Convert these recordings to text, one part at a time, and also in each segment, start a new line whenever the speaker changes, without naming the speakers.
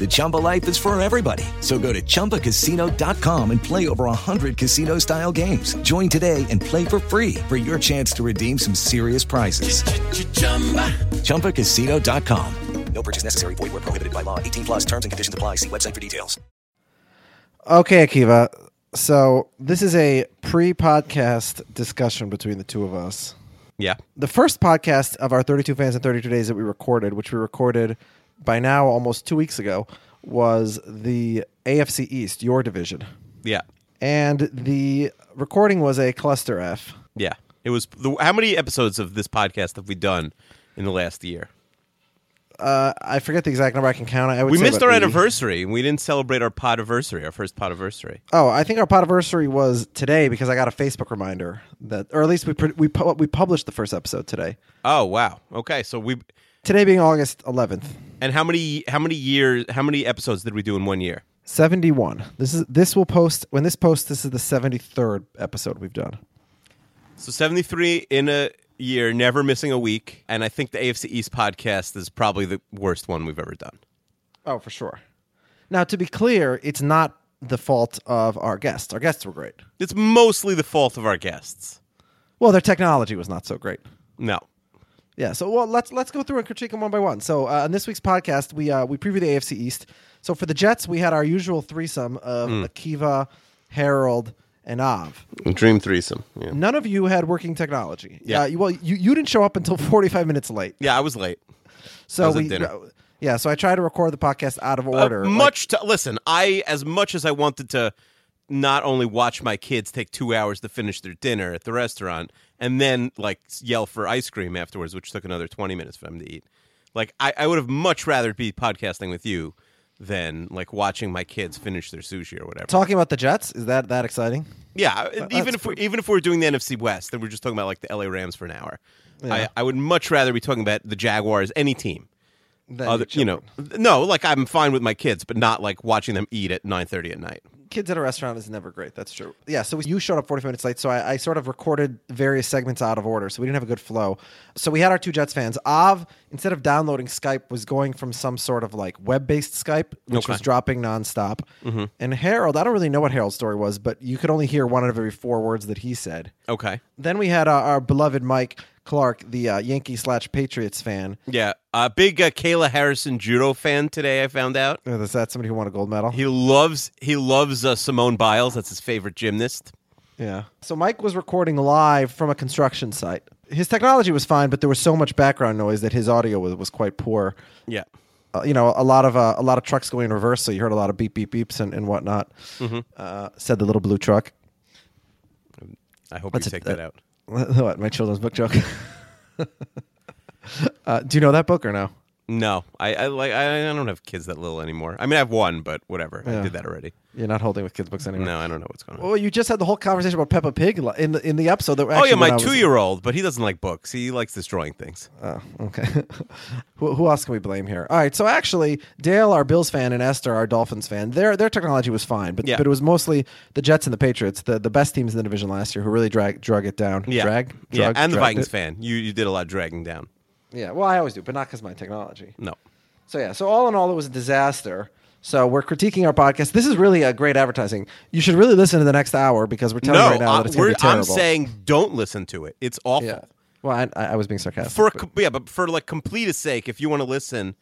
The Chumba life is for everybody. So go to ChumbaCasino.com and play over 100 casino-style games. Join today and play for free for your chance to redeem some serious prizes. ChumbaCasino.com.
No purchase necessary. Void where prohibited by law. 18 plus terms and conditions apply. See website for details.
Okay, Akiva. So this is a pre-podcast discussion between the two of us.
Yeah.
The first podcast of our 32 fans in 32 days that we recorded, which we recorded by now almost two weeks ago, was the AFC East, your division,
Yeah.
and the recording was a cluster F.
Yeah. It was the, how many episodes of this podcast have we done in the last year?
Uh, I forget the exact number. I can count. I would
We missed our
80.
anniversary. We didn't celebrate our podiversary, our first podiversary.
Oh, I think our podiversary was today because I got a Facebook reminder that, or at least we we we published the first episode today.
Oh wow. Okay, so we
Today being August 11th,
and how many how many years how many episodes did we do in one year?
71. This is this will post when this posts. This is the 73rd episode we've done.
So seventy three in a year, never missing a week, and I think the AFC East podcast is probably the worst one we've ever done.
Oh, for sure. Now, to be clear, it's not the fault of our guests. Our guests were great.
It's mostly the fault of our guests.
Well, their technology was not so great.
No.
Yeah. So, well, let's let's go through and critique them one by one. So, uh, on this week's podcast, we uh, we preview the AFC East. So, for the Jets, we had our usual threesome of Akiva, Harold, and Av.
Dream threesome. Yeah.
None of you had working technology.
Yeah.
Uh, you- well, you, you didn't show up until 45 minutes late.
Yeah, I was late.
So
was at
we
dinner.
yeah, so I tried to record the podcast out of
Uh,
order. like-
much to listen. I as much as I wanted to not only watch my kids take two hours to finish their dinner at the restaurant and then like yell for ice cream afterwards, which took another twenty minutes for them to eat. Like I, I would have much rather be podcasting with you than like watching my kids finish their sushi or whatever.
talking about the Jets, is that that exciting?
yeah, uh,
even
if we even if we're doing the NFC West, then we're just talking about like the LA Rams for an hour.
Yeah.
I, I would much rather be talking about the Jaguars, any team. Other, you know, no, like I'm fine with my kids, but not like watching them eat at nine thirty at night.
Kids at a restaurant is never great. That's true. Yeah. So you showed up 45 minutes late. So I, I sort of recorded various segments out of order. So we didn't have a good flow. So we had our two Jets fans. Av, instead of downloading Skype, was going from some sort of like web based Skype, which
Okay.
was dropping nonstop.
Mm-hmm.
And Harold, I don't really know what Harold's story was, but you could only hear one out of every four words that he said.
Okay.
Then we had our, our beloved Mike Clark, the uh, Yankee slash Patriots fan.
Yeah, a big uh, Kayla Harrison judo fan today. I found out
Uh, Is that somebody who won a gold medal?
he loves he loves uh, Simone Biles. That's his favorite gymnast.
Yeah. So Mike was recording live from a construction site. His technology was fine, but there was so much background noise that his audio was, was quite poor.
Yeah,
Uh, you know, a lot of uh, a lot of trucks going in reverse, so you heard a lot of beep beep beeps and, and whatnot.
Mm-hmm.
Uh, said the little blue truck.
I hope
That's
you
a-
take that
uh,
out.
what my children's book joke? uh, do you know that book or no?
No, I, I like I, I don't have kids that little anymore. I mean, I have one, but whatever.
Yeah.
I did that already.
You're not holding with kids' books anymore.
No, I don't know what's going on.
Well, you just had the whole conversation about Peppa Pig in the in the episode that.
oh yeah, my two-year-old, but he doesn't like books. He likes destroying things.
Oh, okay. who, who else can we blame here? All right, so actually, Dale, our Bills fan, and Esther, our Dolphins fan, their their technology was fine, but
Yeah.
but it was mostly the Jets and the Patriots, the, the best teams in the division last year, who really drag drug it down.
Yeah,
drag,
yeah, and the Vikings
it?
fan. You you did a lot of dragging down.
Yeah, well, I always do, but not because my technology.
No,
So yeah, so all in all, it was a disaster. So we're critiquing our podcast. This is really a great advertising. You should really listen to the next hour because we're telling
no.
you right now that it's going
we're-
to be terrible.
I'm saying don't listen to it. It's awful.
yeah. Well, I, I was being sarcastic.
For
but-
yeah, but for like completest sake, if you want to listen,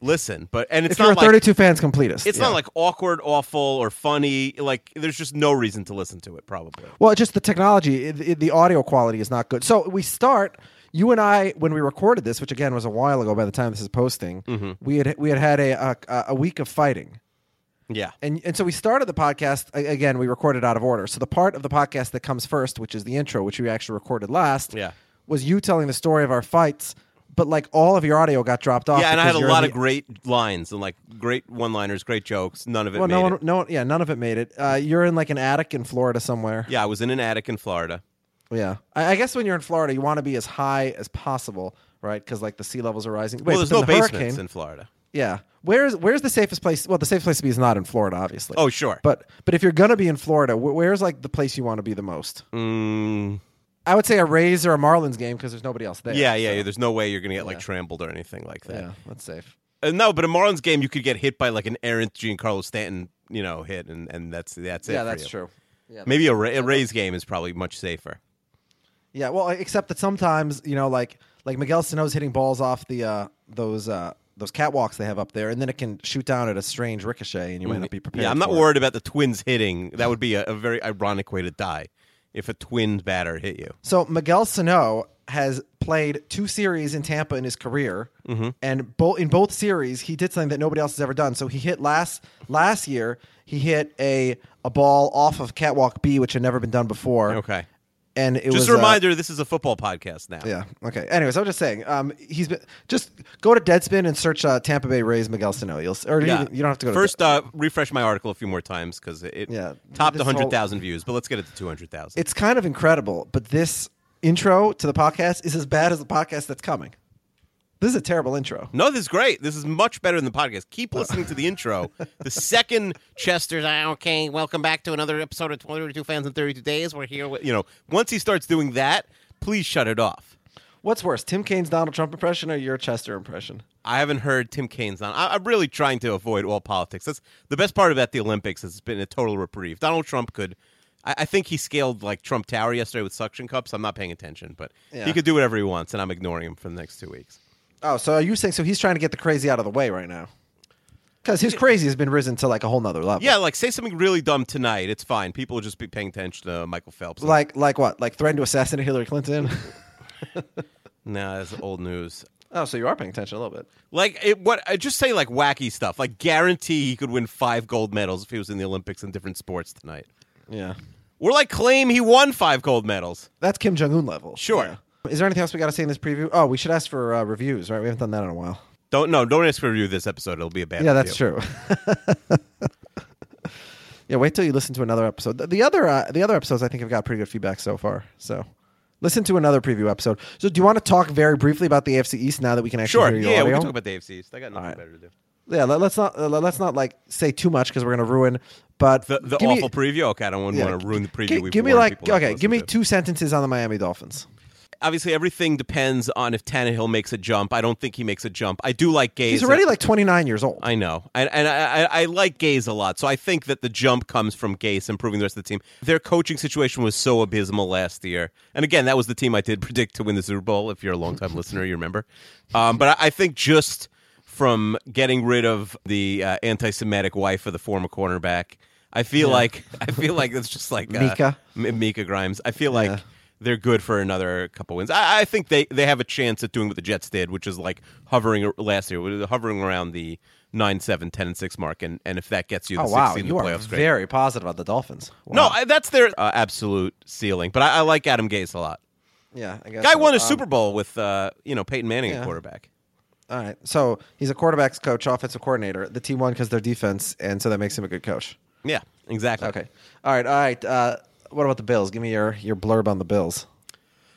listen. But and it's
if you're
not like
32 fans completist,
it's
yeah.
not like awkward, awful, or funny. Like there's just no reason to listen to it. Probably.
Well, just the technology, it, it- the audio quality is not good. So we start. You and I, when we recorded this, which again was a while ago, by the time this is posting,
Mm-hmm.
we had we had had a, a a week of fighting.
Yeah.
And and so we started the podcast again. We recorded out of order. So the part of the podcast that comes first, which is the intro, which we actually recorded last,
Yeah.
was you telling the story of our fights. But like all of your audio got dropped off.
Yeah, and I had a lot
in
of great lines and like great one-liners, great jokes. None of it
Well,
made
no one,
it.
no, yeah, none of it made it. Uh, you're in like an attic in Florida somewhere.
Yeah, I was in an attic in Florida.
Yeah, I, I guess when you're in Florida, you want to be as high as possible, right? Because like the sea levels are rising. Wait,
well,
but
there's
then
no
the
basements
hurricane-
in Florida.
Yeah, where's where's the safest place? Well, the safest place to be is not in Florida, obviously.
Oh, sure.
But but if you're gonna be in Florida, wh- where's like the place you want to be the most?
Mm,
I would say a Rays or a Marlins game because there's nobody else there.
yeah, yeah,
so-
yeah. There's no way you're gonna get like
Yeah.
trampled or anything like that.
yeah, that's safe.
Uh, no, but a Marlins game, you could get hit by like an errant Giancarlo Stanton, you know, hit, and, and that's that's it.
yeah,
for
that's
you.
true. Yeah,
Maybe a, Ra- a Rays game is probably much safer.
Yeah, well, except that sometimes you know, like like Miguel Sano's hitting balls off the uh, those uh, those catwalks they have up there, and then it can shoot down at a strange ricochet, and you might not be prepared.
Yeah, I'm not
for it.
worried about the Twins hitting. That would be a, a very ironic way to die if a Twins batter hit you.
So Miguel Sano has played two series in Tampa in his career,
Mm-hmm.
and both in both series he did something that nobody else has ever done. So he hit last last year. He hit a a ball off of catwalk B, which had never been done before.
Okay.
And it was
Just a
uh,
reminder, this is a football podcast now.
Yeah. Okay. Anyways, I'm just saying. Um, he's been just go to Deadspin and search uh, Tampa Bay Rays Miguel Sano. You'll or you,
Yeah.
you don't have to go to
First,
Dead-
uh, refresh my article a few more times because it
Yeah.
topped 100,000 views, but let's get it to 200,000.
it's kind of incredible, but this intro to the podcast is as bad as the podcast that's coming. This is a terrible intro.
No, this is great. This is much better than the podcast. Keep listening to the intro. The second Chester's, "Ah, okay, welcome back to another episode of 22 Fans in 32 Days. We're here. With, you know, once he starts doing that, please shut it off.
What's worse, Tim Kaine's Donald Trump impression or your Chester impression?
I haven't heard Tim Kaine's on. I, I'm really trying to avoid all politics. That's the best part about the Olympics. Has been a total reprieve. Donald Trump could. I, I think he scaled like Trump Tower yesterday with suction cups. I'm not paying attention, but
Yeah.
he could do whatever he wants, and I'm ignoring him for the next two weeks.
Oh, so are you saying so he's trying to get the crazy out of the way right now? Because his crazy has been risen to like a whole nother level.
Yeah, like say something really dumb tonight. It's fine. People will just be paying attention to Michael Phelps.
Like like what? Like threatening to assassinate Hillary Clinton?
nah, that's old news.
oh, so you are paying attention a little bit.
Like it, what? I just say like wacky stuff. Like guarantee he could win five gold medals if he was in the Olympics in different sports tonight.
Yeah.
Or like claim he won five gold medals.
That's Kim Jong Un level.
Sure.
Yeah. Is there anything else we got to say in this preview? Oh, we should ask for uh, reviews, right? We haven't done that in a while.
Don't no, don't ask for a review this episode. It'll be a bad.
yeah, that's
review.
true. yeah, wait till you listen to another episode. The- The other uh, the other episodes I think have got pretty good feedback so far. So listen to another preview episode. So do you want to talk very briefly about the AFC East now that we can actually
Sure.
hear your
Yeah, we can talk about the AFC East. I got nothing
right.
better to do.
yeah, let, us not uh, let's not like say too much because we're gonna ruin. But
The, the
give me-
awful preview. Okay, I don't
yeah,
want to ruin the preview.
gi-
we've
give me like
people not to
okay, give me
to.
two sentences on the Miami Dolphins.
Obviously, everything depends on if Tannehill makes a jump. I don't think he makes a jump. I do like Gase.
He's already like 29 years old.
I know, and, and I, I, I like Gase a lot. So I think that the jump comes from Gase improving the rest of the team. Their coaching situation was so abysmal last year, and again, that was the team I did predict to win the Super Bowl. If you're a longtime listener, you remember. Um, but I, I think just from getting rid of the uh, anti-Semitic wife of the former cornerback, I feel like I feel like it's just like uh,
Mika?
M- Miko Grimes. I feel like
Yeah.
They're good for another couple wins. I, I think they, they have a chance at doing what the Jets did, which is like hovering last year, hovering around the 9 7, 10 and 6 mark. And, and if that gets you the
Oh wow,
16 in
you
the
are
playoffs, great.
very positive about the Dolphins.
No, I, that's their uh, absolute ceiling. But I, I like Adam Gase a lot.
yeah, I guess
Guy
so.
won a
Um,
Super Bowl with uh, you know Peyton Manning
yeah.
at quarterback.
All right, so he's a quarterbacks coach, offensive coordinator. The team won because their defense, and so that makes him a good coach.
Yeah, exactly.
Okay, all right, all right. Uh, what about the Bills? Give me your your blurb on the Bills.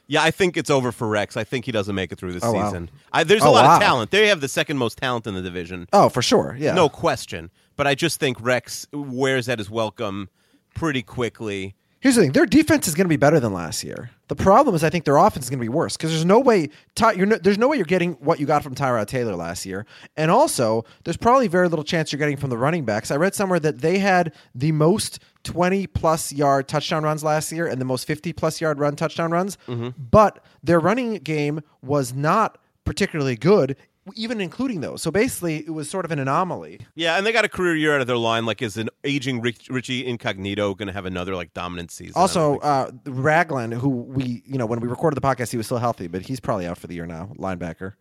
Yeah, I think it's over for Rex. I think he doesn't make it through this
Oh, wow.
season. I, there's oh, a
Oh,
lot
wow.
of talent. They have the second most talent in the division.
Oh, for sure. Yeah.
No question. But I just think Rex wears at his welcome pretty quickly.
Here's the thing: their defense is going to be better than last year. The problem is, I think their offense is going to be worse because there's no way. Ty, you're no, there's no way you're getting what you got from Tyrod Taylor last year, and also there's probably very little chance you're getting from the running backs. I read somewhere that they had the most 20 plus yard touchdown runs last year and the most 50 plus yard run touchdown runs, mm-hmm. but their running game was not particularly good, even including those. So basically, it was sort of an anomaly.
Yeah, and they got a career year out of their line. Like, is an aging Rich, Richie Incognito going to have another like dominant season?
Also, uh, Ragland, who we, you know, when we recorded the podcast, he was still healthy, but he's probably out for the year now, linebacker.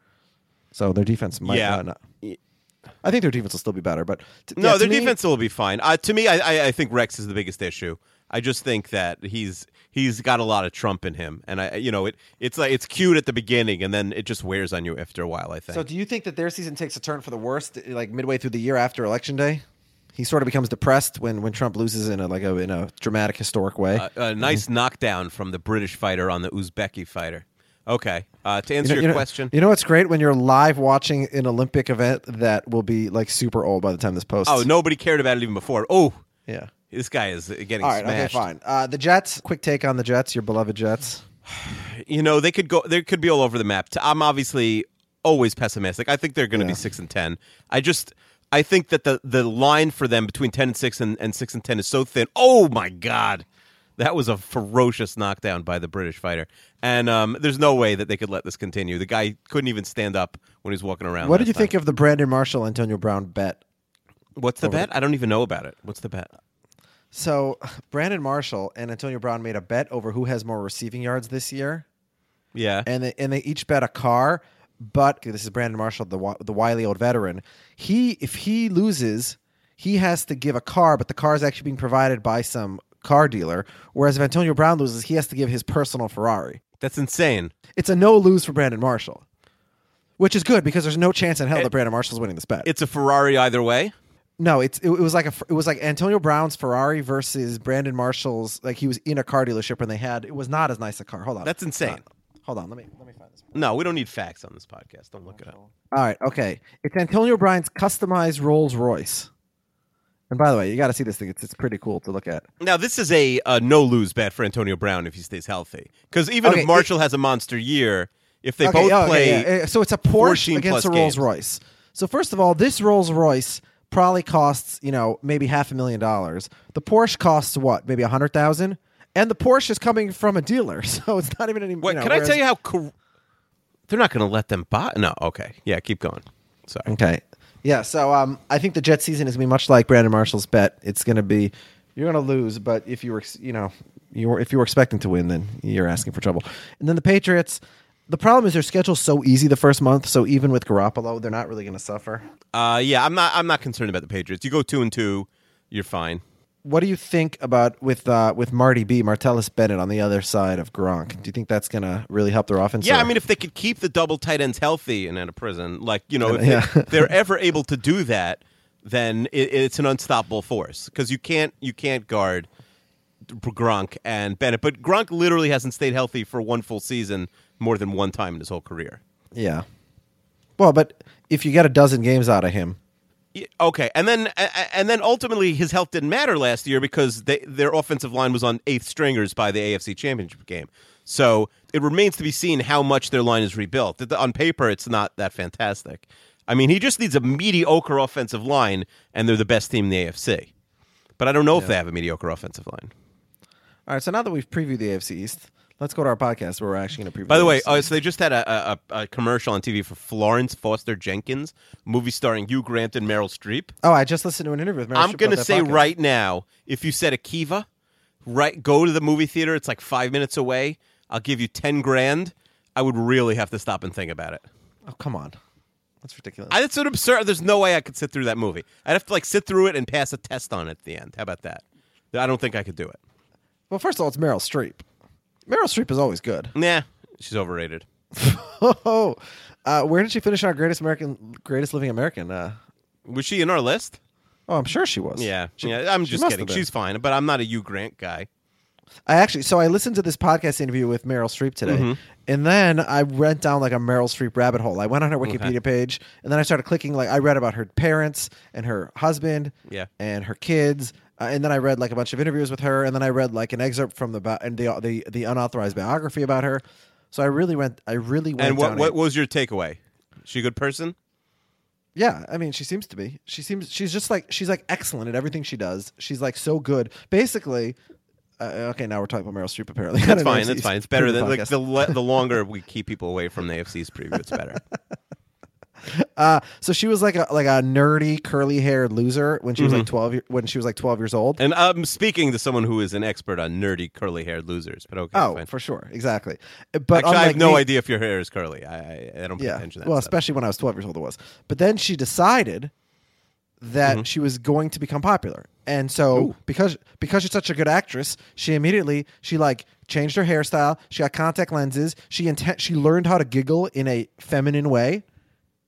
So their defense might
yeah,
not. not- I think their defense will still be better, but t-
No,
yeah,
their
me-
defense will be fine. Uh, to me, I, I, I think Rex is the biggest issue. I just think that he's he's got a lot of Trump in him, and I you know it it's like it's cute at the beginning, and then it just wears on you after a while. I think.
So, do you think that their season takes a turn for the worst, like midway through the year after election day? He sort of becomes depressed when, when Trump loses in a like a in a dramatic, historic way.
Uh, a nice knockdown from the British fighter on the Uzbeki fighter. Okay, uh, to
You
answer
know-
your
you know-
question,
You know what's great when you're live watching an Olympic event that will be like super old by the time this posts.
oh, nobody cared about it even before. Oh,
yeah.
This guy is getting
All right,
smashed.
okay, fine. Uh, the Jets. Quick take on the Jets, your beloved Jets.
You know, they could go. They could be all over the map. I'm obviously always pessimistic. I think they're going to
Yeah.
be six and ten. I just, I think that the the line for them between ten and six and, and six and ten is so thin. Oh my god, that was a ferocious knockdown by the British fighter. And um, there's no way that they could let this continue. The guy couldn't even stand up when he was walking around.
What did you think of the Brandon Marshall Antonio Brown bet?
What's the bet? I don't even know about it. What's the bet?
So Brandon Marshall and Antonio Brown made a bet over who has more receiving yards this year,
Yeah.
and they and they each bet a car. But this is Brandon Marshall, the the wily old veteran. He if he loses, he has to give a car, but the car is actually being provided by some car dealer. Whereas if Antonio Brown loses, he has to give his personal Ferrari.
That's insane.
It's a no lose for Brandon Marshall, which is good because there's no chance in hell eh, that Brandon Marshall's winning this bet.
It's a Ferrari either way.
No, it's it, it was like a it was like Antonio Brown's Ferrari versus Brandon Marshall's. Like he was in a car dealership and they had it was not as nice a car. Hold on,
That's insane.
Hold on, let me let me find this.
No, we don't need facts on this podcast. Don't look it up.
All right, okay. It's Antonio Brown's customized Rolls Royce. And by the way, you got to see this thing. It's it's pretty cool to look at.
Now this is a, a no lose bet for Antonio Brown if he stays healthy. Because even
Okay,
if Marshall has a monster year, if they
Okay,
both
oh, okay,
play,
yeah. Uh, So it's a
14
Porsche against a Rolls
games.
Royce. So first of all, this Rolls Royce probably costs you know maybe half a million dollars. The Porsche costs what? Maybe a hundred thousand. And the Porsche is coming from a dealer, so it's not even any.
what
you know,
can I tell you how? Cor- they're not going to let them buy. No, okay, yeah, keep going. Sorry.
Okay. Yeah, so um, I think the Jet season is going to be much like Brandon Marshall's bet. It's going to be you're going to lose, but if you were, you know, you were if you were expecting to win, then you're asking for trouble. And then the Patriots, the problem is their schedule's so easy the first month, so even with Garoppolo, they're not really going to suffer.
Uh, yeah, I'm not. I'm not concerned about the Patriots. You go two and two, you're fine.
What do you think about with uh, with Marty B, Martellus Bennett on the other side of Gronk? Do you think that's going to really help their offense?
Yeah,
or-
I mean, if they could keep the double tight ends healthy and out of prison, like you know, if
Yeah.
they, they're ever able to do that, then it, it's an unstoppable force because you can't you can't guard Gronk and Bennett. But Gronk literally hasn't stayed healthy for one full season more than one time in his whole career.
yeah. Well, but if you get a dozen games out of him,
Yeah, Okay, and then and then ultimately his health didn't matter last year because they, their offensive line was on eighth stringers by the AFC Championship game. So it remains to be seen how much their line is rebuilt. On paper, it's not that fantastic. I mean, he just needs a mediocre offensive line, and they're the best team in the AFC. But I don't know if they have a mediocre offensive line.
all right. So now that we've previewed the AFC East, let's go to our podcast where we're actually going to preview.
By the way, uh, so they just had a, a, a commercial on TV for Florence Foster Jenkins, movie starring Hugh Grant and Meryl Streep.
Oh, I just listened to an interview with Meryl Streep.
I'm
Streep
going to
about that
say
podcast.
right now, if you said Akiva, right, go to the movie theater. It's like five minutes away. I'll give you ten grand. I would really have to stop and think about it.
Oh, come on. That's ridiculous.
I, it's an absurd. There's no way I could sit through that movie. I'd have to like sit through it and pass a test on it at the end. How about that? I don't think I could do it.
well, first of all, it's Meryl Streep. Meryl Streep is always good.
Nah, she's overrated.
Oh, uh, where did she finish on our greatest American, greatest living American? Uh,
Was she in our list?
oh, I'm sure she was.
Yeah,
She-
yeah. I'm
she
just
must
kidding.
have been.
She's fine, but I'm not a Hugh Grant guy.
I actually, so I listened to this podcast interview with Meryl Streep today,
Mm-hmm.
and then I went down like a Meryl Streep rabbit hole. I went on her Wikipedia page, and then I started clicking. Like I read about her parents and her husband,
Yeah.
and her kids, uh, and then I read like a bunch of interviews with her, and then I read like an excerpt from the bi- and the the the unauthorized biography about her. So I really went. I really went.
And what what
a-
was your takeaway? She a good person?
Yeah, I mean, she seems to be. She seems she's just like she's like excellent at everything she does. She's like so good. Basically, uh, okay, now we're talking about Meryl Streep. Apparently,
That's
I don't know,
fine. That's fine. It's better than like the le- the longer we keep people away from the AFC's preview, it's better.
Uh, so she was like a like a nerdy curly haired loser when she was like twelve. year- When she was like twelve years old.
And I'm speaking to someone who is an expert on nerdy curly haired losers. But okay,
oh,
fine.
for sure, exactly. But
Actually, I have
unlike
no
me-
idea if your hair is curly. I I, I don't pay
Yeah.
attention to that.
Well,
stuff.
especially when I was 12 years old, it was. But then she decided that
Mm-hmm.
she was going to become popular. And so because because she's such a good actress, she immediately she like changed her hairstyle, she got contact lenses, she intent she learned how to giggle in a feminine way,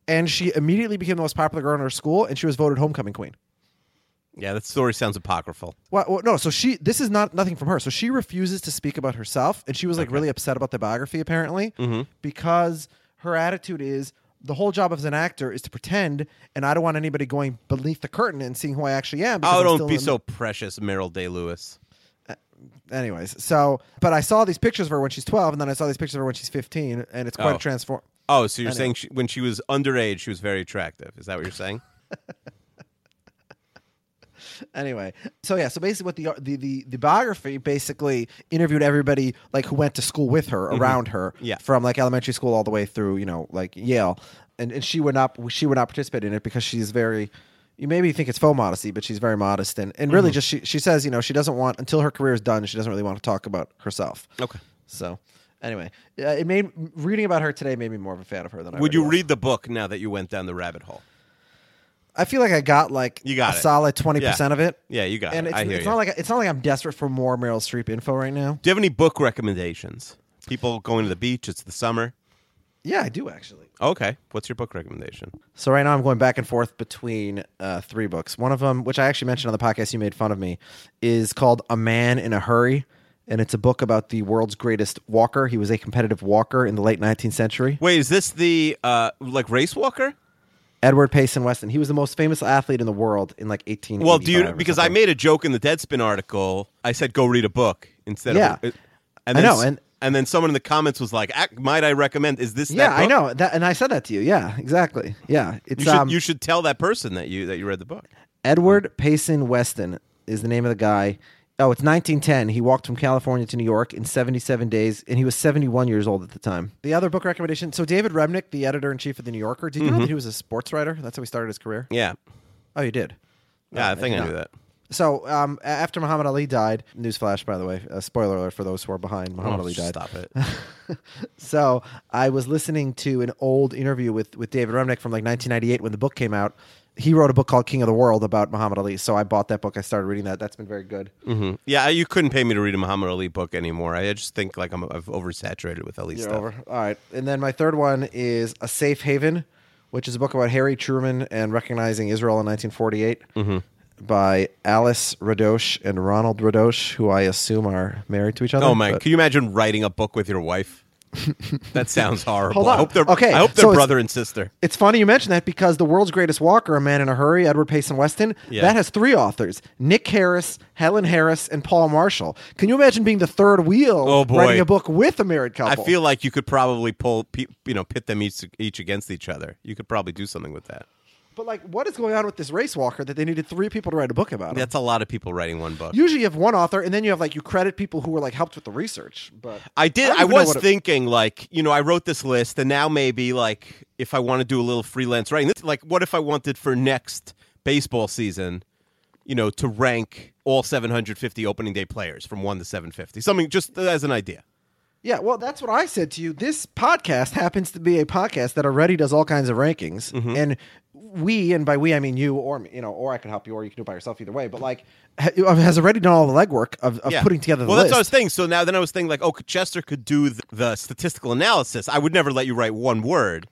and she immediately became the most popular girl in her school and she was voted homecoming queen.
yeah, that story sounds apocryphal.
Well, well, no. So she, this is not nothing from her. So she refuses to speak about herself, and she was like really upset about the biography, apparently,
Mm-hmm.
because her attitude is the whole job as an actor is to pretend, and I don't want anybody going beneath the curtain and seeing who I actually am. because
Oh,
I'm
don't
still
be
in-
so precious, Meryl Day Lewis.
Anyways, so but I saw these pictures of her when she's twelve, and then I saw these pictures of her when she's fifteen, and it's quite
Oh.
a transform.
Oh, so you're saying she, when she was underage, she was very attractive? Is that what you're saying?
Anyway, so yeah, so basically, what the the the, the biography basically interviewed everybody like who went to school with her around her,
Mm-hmm. Yeah.
from like elementary school all the way through, you know, like Yale, and and she would not she would not participate in it because she's very. You maybe think it's faux modesty, but she's very modest, and, and
Mm-hmm.
really just she she says you know she doesn't want until her career is done she doesn't really want to talk about herself.
Okay.
So anyway, yeah, it made reading about her today made me more of a fan of her than I
Would you
was.
read the book now that you went down the rabbit hole?
I feel like I got like
You got
a
it.
solid twenty percent of it.
Yeah, you got
and
it.
it's,
I hear
it's
you.
not like it's not like I'm desperate for more Meryl Streep info right now.
Do you have any book recommendations? People going to the beach. It's the summer.
Yeah, I do actually.
Okay. What's your book recommendation?
So right now I'm going back and forth between uh, three books. One of them, which I actually mentioned on the podcast, you made fun of me, is called A Man in a Hurry, and it's a book about the world's greatest walker. He was a competitive walker in the late 19th century.
Wait, is this the uh like race walker?
Edward Payson Weston. He was the most famous athlete in the world in like 18.
Well, do you because I made a joke in the Deadspin article. I said go read a book instead
Yeah.
of and
I
then
know, and-
and then someone in the comments was like, "Might I recommend? Is this
Yeah, I know that, and I said that to you. Yeah, exactly. Yeah, it's
You should
um,
you should tell that person that you that you read the book.
Edward Payson Weston is the name of the guy. Oh, it's 1910. He walked from California to New York in 77 days, and he was 71 years old at the time. The other book recommendation. So David Remnick, the editor in chief of the New Yorker, did you
Mm-hmm.
know that he was a sports writer? That's how he started his career.
Yeah,
Oh, you did.
yeah, I think I knew that.
So um, a- after Muhammad Ali died, newsflash by the way, uh, spoiler alert for those who are behind. Muhammad
Oh,
Ali died.
Stop it.
So I was listening to an old interview with with David Remnick from like 1998 when the book came out. He wrote a book called King of the World about Muhammad Ali. So I bought that book. I started reading that. That's been very good.
hmm Yeah, you couldn't pay me to read a Muhammad Ali book anymore. I just think like I'm I've oversaturated with Ali
You're
stuff.
over. All right. And then my third one is A Safe Haven, which is a book about Harry Truman and recognizing Israel in 1948
Mm-hmm.
by Allis Radosh and Ronald Radosh, who I assume are married to each other.
Oh man,
but-
can you imagine writing a book with your wife? that sounds horrible.
Hold on.
I hope they're
Okay,
I hope they're
so
brother and sister.
It's funny you mention that because the world's greatest walker, A Man in a Hurry, Edward Payson Weston,
Yeah.
that has three authors: Nick Harris, Helen Harris, and Paul Marshall. Can you imagine being the third wheel
Oh, boy.
writing a book with a married couple?
I feel like you could probably pull you know pit them each each against each other. You could probably do something with that.
But like, what is going on with this race walker that they needed three people to write a book about? him?
That's a lot of people writing one book.
Usually, you have one author, and then you have like you credit people who were like helped with the research. But
I did.
don't
I, was
it-
thinking, like, you know, I wrote this list, and now maybe, like, if I want to do a little freelance writing, this, like, what if I wanted for next baseball season, you know, to rank all 750 opening day players from one to 750, something just as an idea.
Yeah, well, that's what I said to you. This podcast happens to be a podcast that already does all kinds of rankings,
Mm-hmm.
and we, and by we I mean you, or you know, or I can help you, or you can do it by yourself. Either way, but like, ha- has already done all the legwork of, of
Yeah.
putting together the
well,
list.
that's what I was thinking. So now, then I was thinking, like, oh, Chester could do the, the statistical analysis. I would never let you write one word,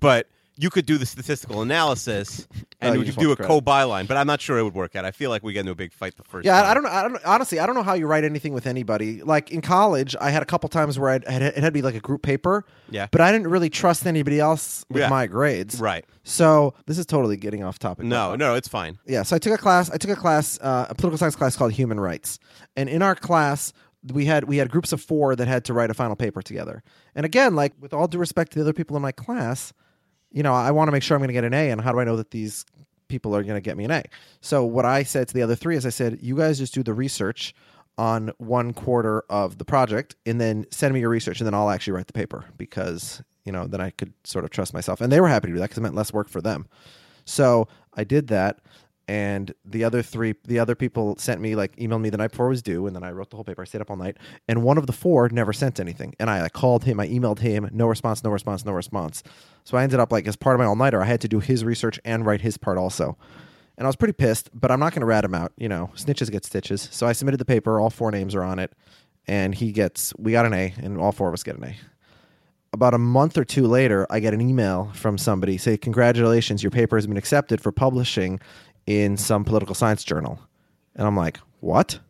but you could do the statistical analysis,
Oh,
and
you
we could do a
credit.
co-byline. But I'm not sure it would work out. I feel like we get into a big fight the first.
yeah,
time.
I, don't know. I don't honestly. I don't know how you write anything with anybody. Like in college, I had a couple times where I'd, it had to be like a group paper.
Yeah.
but I didn't really trust anybody else with
Yeah.
my grades.
Right.
So this is totally getting off topic.
No, no, it's fine.
yeah so i took a class i took a class uh, a political science class called human rights and in our class we had we had groups of four that had to write a final paper together and again like with all due respect to the other people in my class you know i want to make sure i'm going to get an a and how do i know that these people are going to get me an a so what i said to the other three is i said you guys just do the research on one quarter of the project and then send me your research and then i'll actually write the paper because you know, then I could sort of trust myself. And they were happy to do that because it meant less work for them. So I did that. And the other three, the other people sent me like emailed me the night before it was due, and then I wrote the whole paper. I stayed up all night, and one of the four never sent anything. And I like, called him, I emailed him, no response, no response, no response. So I ended up like as part of my all nighter, I had to do his research and write his part also. And I was pretty pissed, but I'm not going to rat him out. You know, snitches get stitches. So I submitted the paper. All four names are on it, and he gets. We got an A, and all four of us get an A about a month or two later, I get an email from somebody say, "Congratulations, your paper has been accepted for publishing in some political science journal." And I'm like, "What?"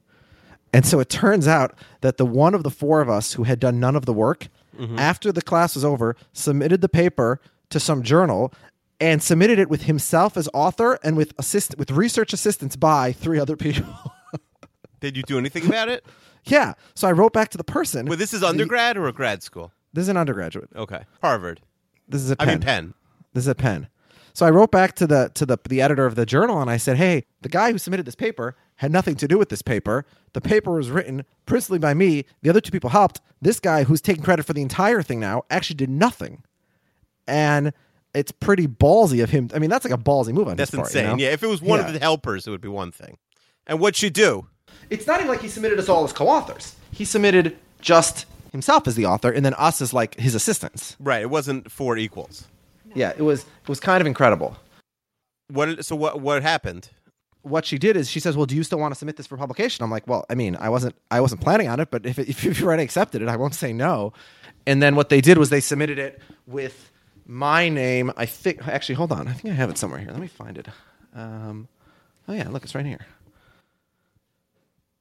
And so it turns out that the one of the four of us who had done none of the work, mm-hmm. after the class was over, submitted the paper to some journal and submitted it with himself as author and with assist with research assistance by three other people.
Did you do anything about it?
yeah. So I wrote back to the person.
Well, this is undergrad or a grad school?
this is an undergraduate.
Okay, Harvard.
This is a
I
Penn.
mean Penn.
This is a pen. So I wrote back to the to the the editor of the journal and I said, "Hey, the guy who submitted this paper had nothing to do with this paper. The paper was written principally by me. The other two people helped. This guy who's taking credit for the entire thing now actually did nothing." And it's pretty ballsy of him. I mean, that's like a ballsy move on
That's
his part.
insane.
you know?
Yeah, if it was one
Yeah.
of the helpers, it would be one thing. And what'd you do?
It's not even like he submitted us all as co-authors. He submitted just himself as the author and then us as like his assistants.
Right, it wasn't four equals.
Yeah, it was it was kind of incredible.
What? So what? What happened?
what she did is she says, "Well, do you still want to submit this for publication?" I'm like, "Well, I mean, I wasn't I wasn't planning on it, but if it, if you've already accepted it, I won't say no." And then what they did was they submitted it with my name. I think actually, hold on, I think I have it somewhere here. Let me find it. Um, oh yeah, look, it's right here.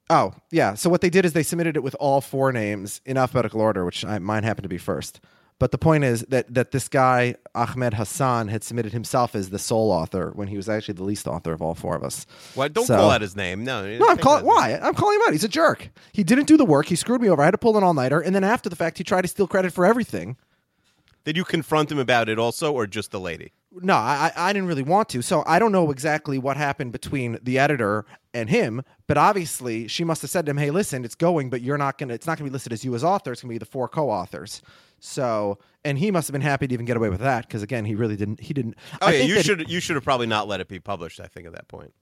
Oh yeah, so what they did is they submitted it with all four names in alphabetical order, which I, mine happened to be first. But the point is that that this guy Ahmed Hassan had submitted himself as the sole author when he was actually the least author of all four of us.
Why? Don't
So-
call out his name. No.
No, I'm calling. Why? I'm calling him out. He's a jerk. He didn't do the work. He screwed me over. I had to pull an all nighter, and then after the fact, he tried to steal credit for everything.
Did you confront him about it also, or just the lady?
No, I, I I didn't really want to. So I don't know exactly what happened between the editor and him, but obviously she must have said to him, "Hey, listen, it's going, but you're not gonna. It's not gonna be listed as you as author. It's gonna be the four co-authors." So, and he must have been happy to even get away with that because again, he really didn't. He didn't.
Oh
I
yeah, you should you should have probably not let it be published. I think at that point.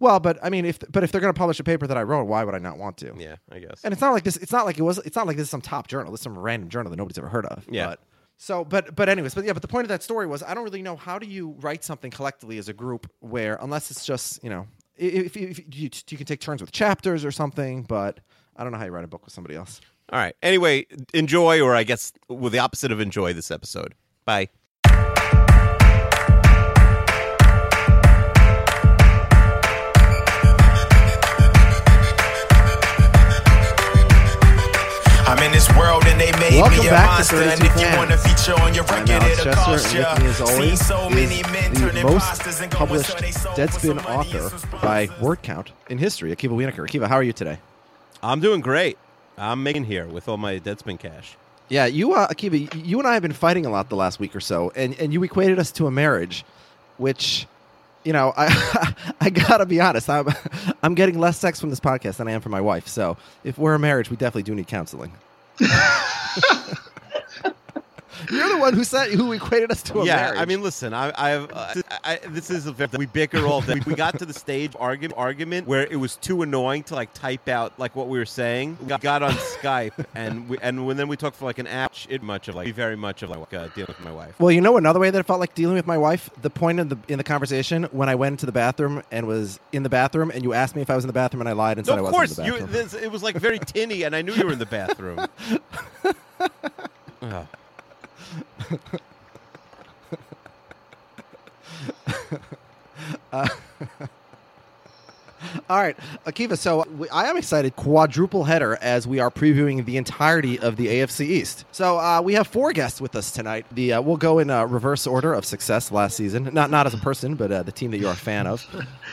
Well, but I mean, if but if they're gonna publish a paper that I wrote, why would I not want to?
Yeah, I guess.
And it's not like this. It's not like it was. It's not like this is some top journal. This is some random journal that nobody's ever heard of.
Yeah.
But, so, but but anyways, but yeah. But the point of that story was, I don't really know how do you write something collectively as a group where, unless it's just you know, if, if, if you, you can take turns with chapters or something. But I don't know how you write a book with somebody else.
All right. Anyway, enjoy, or I guess with the opposite of enjoy this episode. Bye.
I'm in this world and they made
Welcome
me a
back
monster.
32
And if you want to feature on your record, it'll
Chester,
cost
and
ya.
with me, as
Seen
always,
so many men
the
turn imposters
most
and go and
published
they soul
Deadspin author by word count in history, Akiva Wienerkur. Akiva, how are you today?
I'm doing great. I'm making here with all my Deadspin cash.
Yeah, you, uh, Akiva, you and I have been fighting a lot the last week or so, and, and you equated us to a marriage, which, you know, I I gotta be honest, I'm I'm getting less sex from this podcast than I am from my wife. So if we're a marriage, we definitely do need counseling. You're the one who said who equated us to a
yeah,
marriage.
I mean, listen, I, I've uh, I, this is a very, we bicker all day. We got to the stage argument argument where it was too annoying to like type out like what we were saying. We got, on Skype and we, and when then we talked for like an hour. It much of like very much of like uh, dealing with my wife.
Well, you know another way that it felt like dealing with my wife. The point in the in the conversation when I went into the bathroom and was in the bathroom, and you asked me if I was in the bathroom, and I lied and said I
of
wasn't
course, you, this, it was like very tinny, and I knew you were in the bathroom. Ugh.
All right, Akiva. So we, I am excited. Quadruple header as we are previewing the entirety of the AFC East. So uh, we have four guests with us tonight. The uh, we'll go in uh, reverse order of success last season. Not not as a person, but uh, the team that you're a fan of.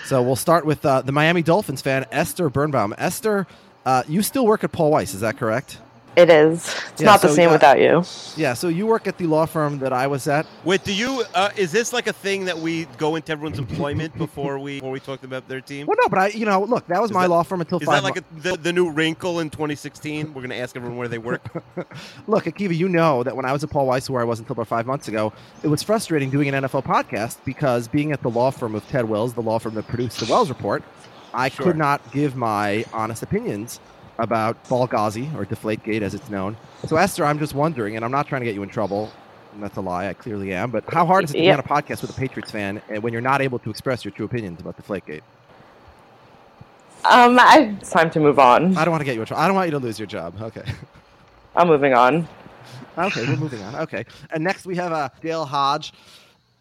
So we'll start with uh, the Miami Dolphins fan Esther Birnbaum. Esther, uh, you still work at Paul Weiss, is that correct?
It is. It's
Yeah,
not the same
uh,
without you.
Yeah, so you work at the law firm that I was at.
Wait, do you? Uh, is this like a thing that we go into everyone's employment before we before we talk about their team?
Well, no, but I, you know, look, that was
Is
my
that-
law firm until
Is
five.
that like a, the, the new wrinkle in 2016? We're going to ask everyone where they work.
Look, Akiva, you know that when I was at Paul Weiss, where I was until about five months ago, it was frustrating doing an NFL podcast because being at the law firm of Ted Wells, the law firm that produced the Wells Report, I
Sure.
could not give my honest opinions about Ballghazi or Deflategate as it's known. So, Esther, I'm just wondering, and I'm not trying to get you in trouble. That's a lie. I clearly am. But how hard is it to be on a podcast with a Patriots fan and when you're not able to express your true opinions about Deflategate?
Um, I, it's time to move on.
I don't want to get you in trouble. I don't want you to lose your job. Okay.
I'm moving on.
Okay, we're moving on. Okay. And next we have uh, Dale Hodge.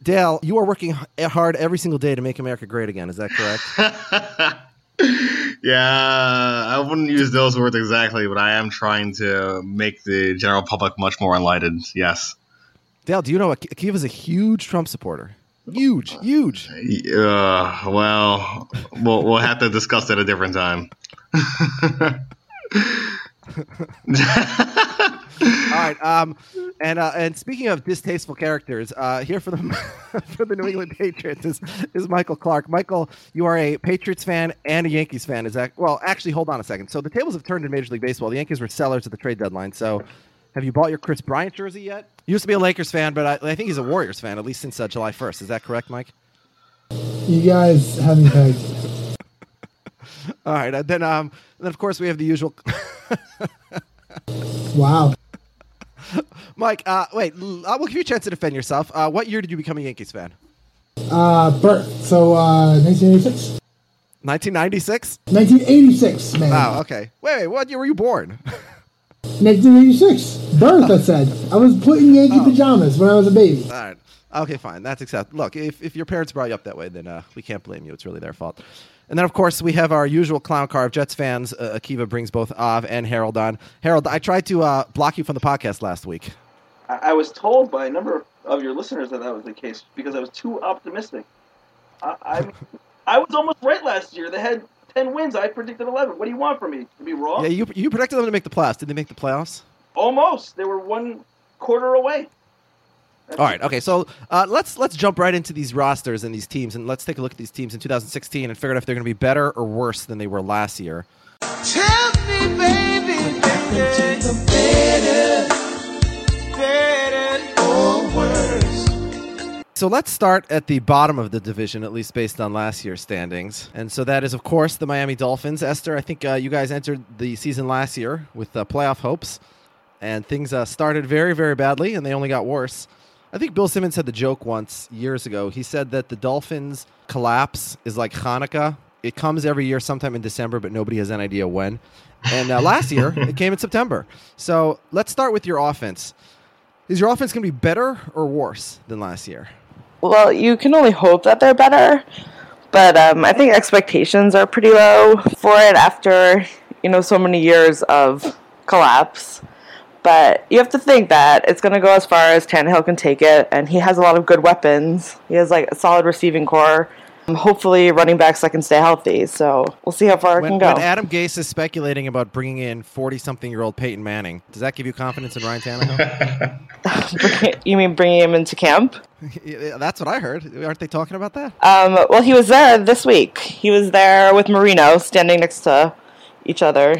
Dale, you are working hard every single day to make America great again. Is that correct?
yeah, I wouldn't use those words exactly, but I am trying to make the general public much more enlightened. Yes.
Dale, do you know Ak- Akiva's a huge Trump supporter? Huge, huge.
Uh, well, we'll we'll have to discuss that a different time.
All right. Um, and uh, and speaking of distasteful characters, uh, here for the for the New England Patriots is, is Michael Clark. Michael, you are a Patriots fan and a Yankees fan. Is that well? Actually, hold on a second. So the tables have turned in Major League Baseball. The Yankees were sellers at the trade deadline. So, have you bought your Kris Bryant jersey yet? You used to be a Lakers fan, but I, I think he's a Warriors fan at least since uh, July first. Is that correct, Mike?
You guys have me pegged.
All right. Then um, then of course we have the usual.
Wow.
Mike, uh, wait, I will give you a chance to defend yourself. Uh, what year did you become a Yankees fan?
Uh, birth. So, uh, 1986?
1996?
1986, man.
Wow, okay. Wait, wait, what year were you born?
1986. Birth, I said. I was putting Yankee pajamas when I was a baby.
All right. Okay, fine. That's acceptable. Look, if, if your parents brought you up that way, then uh, we can't blame you. It's really their fault. And then, of course, we have our usual clown car of Jets fans. Uh, Akiva brings both Av and Harold on. Harold, I tried to uh, block you from the podcast last week.
I, I was told by a number of your listeners that that was the case because I was too optimistic. I, I, I was almost right last year. They had ten wins. I predicted eleven. What do you want from me? To be wrong?
Yeah, you, you predicted them to make the playoffs. Did they make the playoffs?
Almost. They were one quarter away.
All right. Okay. So uh, let's let's jump right into these rosters and these teams, and let's take a look at these teams in 2016 and figure out if they're going to be better or worse than they were last year.
Tell me, baby, better,
So let's start at the bottom of the division, at least based on last year's standings. And so that is, of course, the Miami Dolphins. Esther, I think uh, you guys entered the season last year with uh, playoff hopes, and things uh, started very, very badly, and they only got worse. I think Bill Simmons had the joke once years ago. He said that the Dolphins' collapse is like Hanukkah. It comes every year sometime in December, but nobody has an idea when. And uh, last year, it came in September. So let's start with your offense. Is your offense going to be better or worse than last year?
Well, you can only hope that they're better, but um, I think expectations are pretty low for it after you know so many years of collapse. But you have to think that it's going to go as far as Tannehill can take it, and he has a lot of good weapons. He has like a solid receiving core. Hopefully, running backs that can stay healthy. So we'll see how far it can go.
when Adam Gase is speculating about bringing in 40 something year old Peyton Manning, does that give you confidence in Ryan Tannehill?
you mean bringing him into camp?
Yeah, That's what I heard. Aren't they talking about that?
Um, well, he was there this week. He was there with Marino, standing next to each other.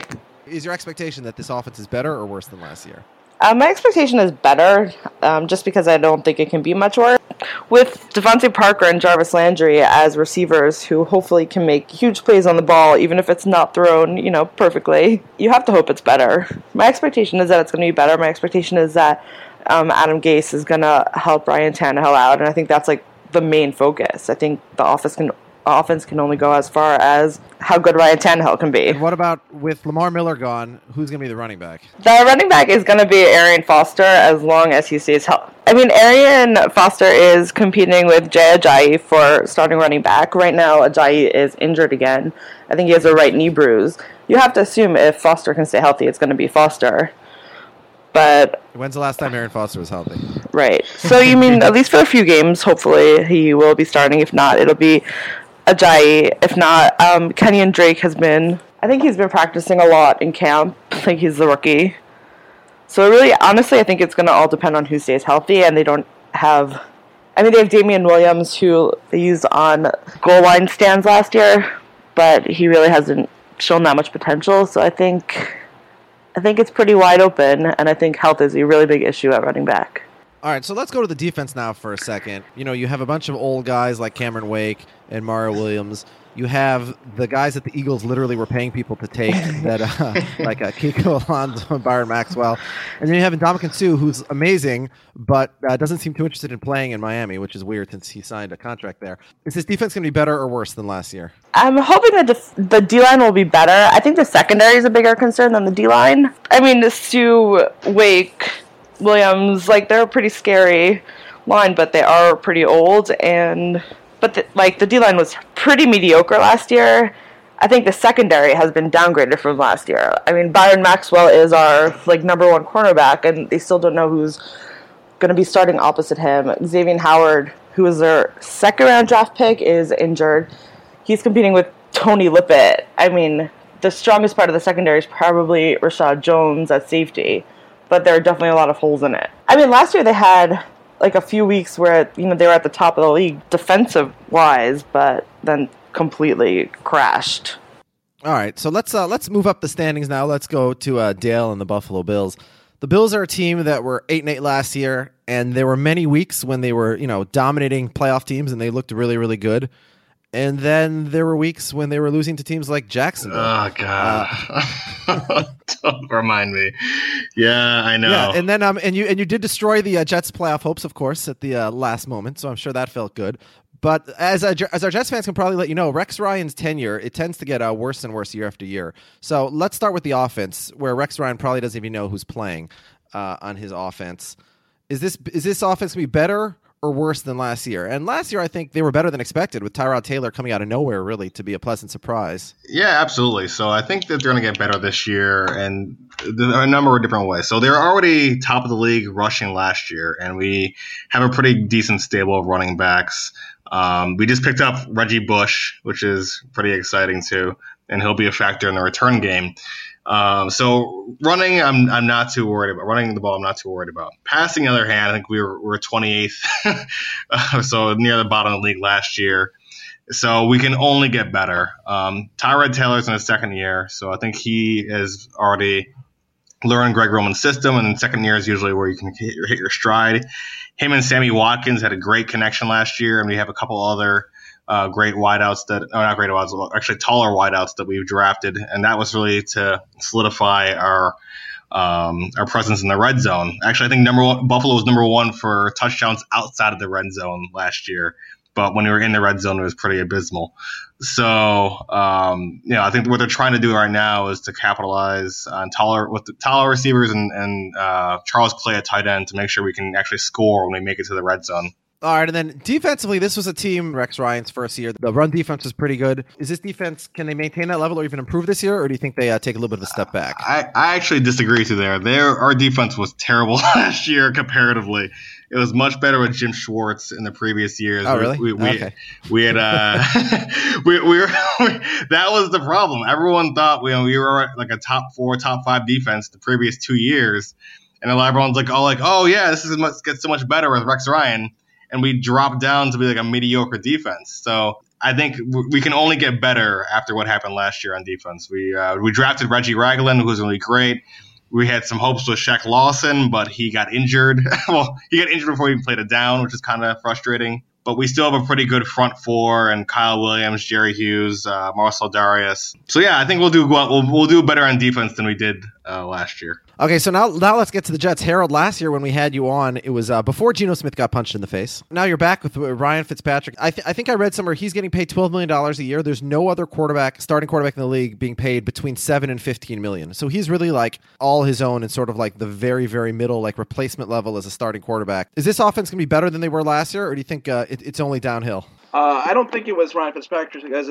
Is your expectation that this offense is better or worse than last year?
Uh, my expectation is better, um, just because I don't think it can be much worse. With DeVante Parker and Jarvis Landry as receivers who hopefully can make huge plays on the ball, even if it's not thrown, you know, perfectly, you have to hope it's better. My expectation is that it's going to be better. My expectation is that um, Adam Gase is going to help Ryan Tannehill out, and I think that's like the main focus. I think the office can offense can only go as far as how good Ryan Tannehill can be.
And what about with Lamar Miller gone? Who's going to be the running back?
The running back is going to be Arian Foster as long as he stays healthy. I mean, Arian Foster is competing with Jay Ajayi for starting running back. Right now, Ajayi is injured again. I think he has a right knee bruise. You have to assume if Foster can stay healthy, it's going to be Foster. But
When's the last time Arian Foster was healthy?
Right. So you mean at least for a few games, hopefully he will be starting. If not, it'll be Ajayi. If not, um, Kenyan Drake has been. I think he's been practicing a lot in camp. I think he's the rookie. So really, honestly, I think it's going to all depend on who stays healthy, and they don't have. I mean, they have Damien Williams, who they used on goal line stands last year, but he really hasn't shown that much potential. So I think, I think it's pretty wide open, and I think health is a really big issue at running back.
All right, so let's go to the defense now for a second. You know, you have a bunch of old guys like Cameron Wake and Mario Williams. You have the guys that the Eagles literally were paying people to take, that uh, like uh, Kiko Alonso and Byron Maxwell, and then you have Ndamukong Suh, who's amazing, but uh, doesn't seem too interested in playing in Miami, which is weird since he signed a contract there. Is this defense going to be better or worse than last year?
I'm hoping that def- the D line will be better. I think the secondary is a bigger concern than the D line. I mean, the Suh Wake Williams, like they're a pretty scary line, but they are pretty old. And but the, like the D line was pretty mediocre last year. I think the secondary has been downgraded from last year. I mean, Byron Maxwell is our like number one cornerback, and they still don't know who's going to be starting opposite him. Xavier Howard, who is their second round draft pick, is injured. He's competing with Tony Lippett. I mean, the strongest part of the secondary is probably Reshad Jones at safety but there are definitely a lot of holes in it. I mean, last year they had like a few weeks where you know they were at the top of the league defensive wise, but then completely crashed.
All right, so let's uh, let's move up the standings now. Let's go to uh, Dale and the Buffalo Bills. The Bills are a team that were eight and eight last year, and there were many weeks when they were you know dominating playoff teams and they looked really really good. And then there were weeks when they were losing to teams like Jacksonville.
Oh God! Uh, Don't remind me. Yeah, I know.
Yeah, and then um, and you and you did destroy the uh, Jets' playoff hopes, of course, at the uh, last moment. So I'm sure that felt good. But as a, as our Jets fans can probably let you know, Rex Ryan's tenure it tends to get uh, worse and worse year after year. So let's start with the offense, where Rex Ryan probably doesn't even know who's playing uh, on his offense. Is this is this offense gonna be better or worse than last year? And last year, I think they were better than expected with Tyrod Taylor coming out of nowhere, really, to be a pleasant surprise.
Yeah, absolutely. So I think that they're going to get better this year, and a number of different ways. So they're already top of the league rushing last year, and we have a pretty decent stable of running backs. Um, we just picked up Reggie Bush, which is pretty exciting too, and he'll be a factor in the return game. Um, so running, I'm I'm not too worried about running the ball. I'm not too worried about passing. On the other hand, I think we were, we were 28th, uh, so near the bottom of the league last year. So we can only get better. Um, Tyrod Taylor's in his second year, so I think he is already learned Greg Roman's system, and second year is usually where you can hit your, hit your stride. Him and Sammy Watkins had a great connection last year, and we have a couple other uh, great wideouts that, oh, not great wideouts, actually taller wideouts that we've drafted, and that was really to solidify our um, our presence in the red zone. Actually, I think number one, Buffalo was number one for touchdowns outside of the red zone last year, but when we were in the red zone, it was pretty abysmal. So, um, you know, I think what they're trying to do right now is to capitalize on taller with the taller receivers and, and uh, Charles Clay at tight end to make sure we can actually score when we make it to the red zone.
All right, and then defensively, this was a team Rex Ryan's first year. The run defense was pretty good. Is this defense can they maintain that level or even improve this year, or do you think they uh, take a little bit of a step back?
I, I actually disagree with you there. There, our defense was terrible last year comparatively. It was much better with Jim Schwartz in the previous years.
Oh, really?
We, we,
okay.
we had uh, we, we were that was the problem. Everyone thought we we were like a top four, top five defense the previous two years, and everyone's like, oh, like, oh yeah, this is much gets so much better with Rex Ryan and we dropped down to be like a mediocre defense. So I think we can only get better after what happened last year on defense. We uh, we drafted Reggie Ragland, who was really great. We had some hopes with Shaq Lawson, but he got injured. well, he got injured before he even played a down, which is kind of frustrating. But we still have a pretty good front four, and Kyle Williams, Jerry Hughes, uh, Marcell Dareus. So yeah, I think we'll do well. We'll, we'll do better on defense than we did uh, last year.
Okay, so now now let's get to the Jets. Harold, last year when we had you on, it was uh, before Geno Smith got punched in the face. Now you're back with uh, Ryan Fitzpatrick. I, th- I think I read somewhere he's getting paid twelve million dollars a year. There's no other quarterback, starting quarterback in the league, being paid between seven and fifteen million. So he's really like all his own and sort of like the very very middle like replacement level as a starting quarterback. Is this offense gonna be better than they were last year, or do you think uh, it, it's only downhill?
Uh, I don't think it was Ryan Fitzpatrick as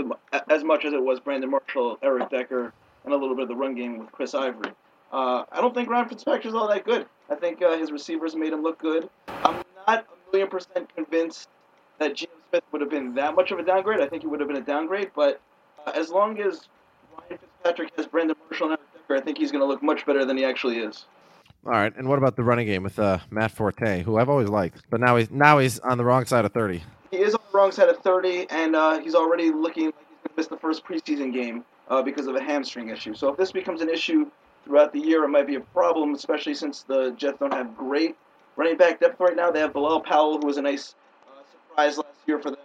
as much as it was Brandon Marshall, Eric Decker, and a little bit of the run game with Chris Ivory. Uh, I don't think Ryan Fitzpatrick's all that good. I think uh, his receivers made him look good. I'm not a million percent convinced that Geno Smith would have been that much of a downgrade. I think he would have been a downgrade, but uh, as long as Ryan Fitzpatrick has Brandon Marshall and Eric Decker, I think he's going to look much better than he actually is.
All right, and what about the running game with uh, Matt Forte, who I've always liked, but now he's now he's on the wrong side of thirty.
He is on the wrong side of 30, and uh, he's already looking like he's going to miss the first preseason game uh, because of a hamstring issue. So if this becomes an issue throughout the year, it might be a problem, especially since the Jets don't have great running back depth right now. They have Bilal Powell, who was a nice uh, surprise last year for them,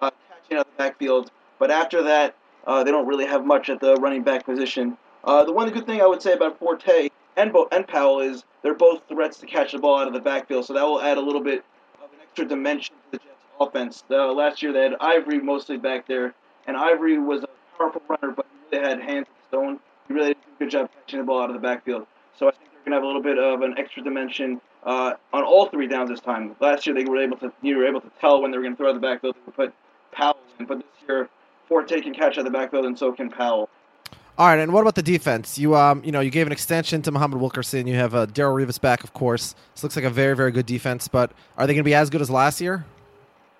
uh, catching out of the backfield. But after that, uh, they don't really have much at the running back position. Uh, the one good thing I would say about Forte and, Bo- and Powell is they're both threats to catch the ball out of the backfield, so that will add a little bit of an extra dimension to the Jets' offense. Uh, last year they had Ivory mostly back there, and Ivory was a powerful runner, but he really had hands of stone. He really did a good job catching the ball out of the backfield. So I think they're going to have a little bit of an extra dimension uh, on all three downs this time. Last year they were able to you were able to tell when they were going to throw out the backfield. They put Powell in, but this year Forte can catch out the backfield, and so can Powell.
All right, and what about the defense? You um, you know, you gave an extension to Muhammad Wilkerson. You have uh, Darrelle Revis back, of course. This looks like a very, very good defense. But are they going to be as good as last year?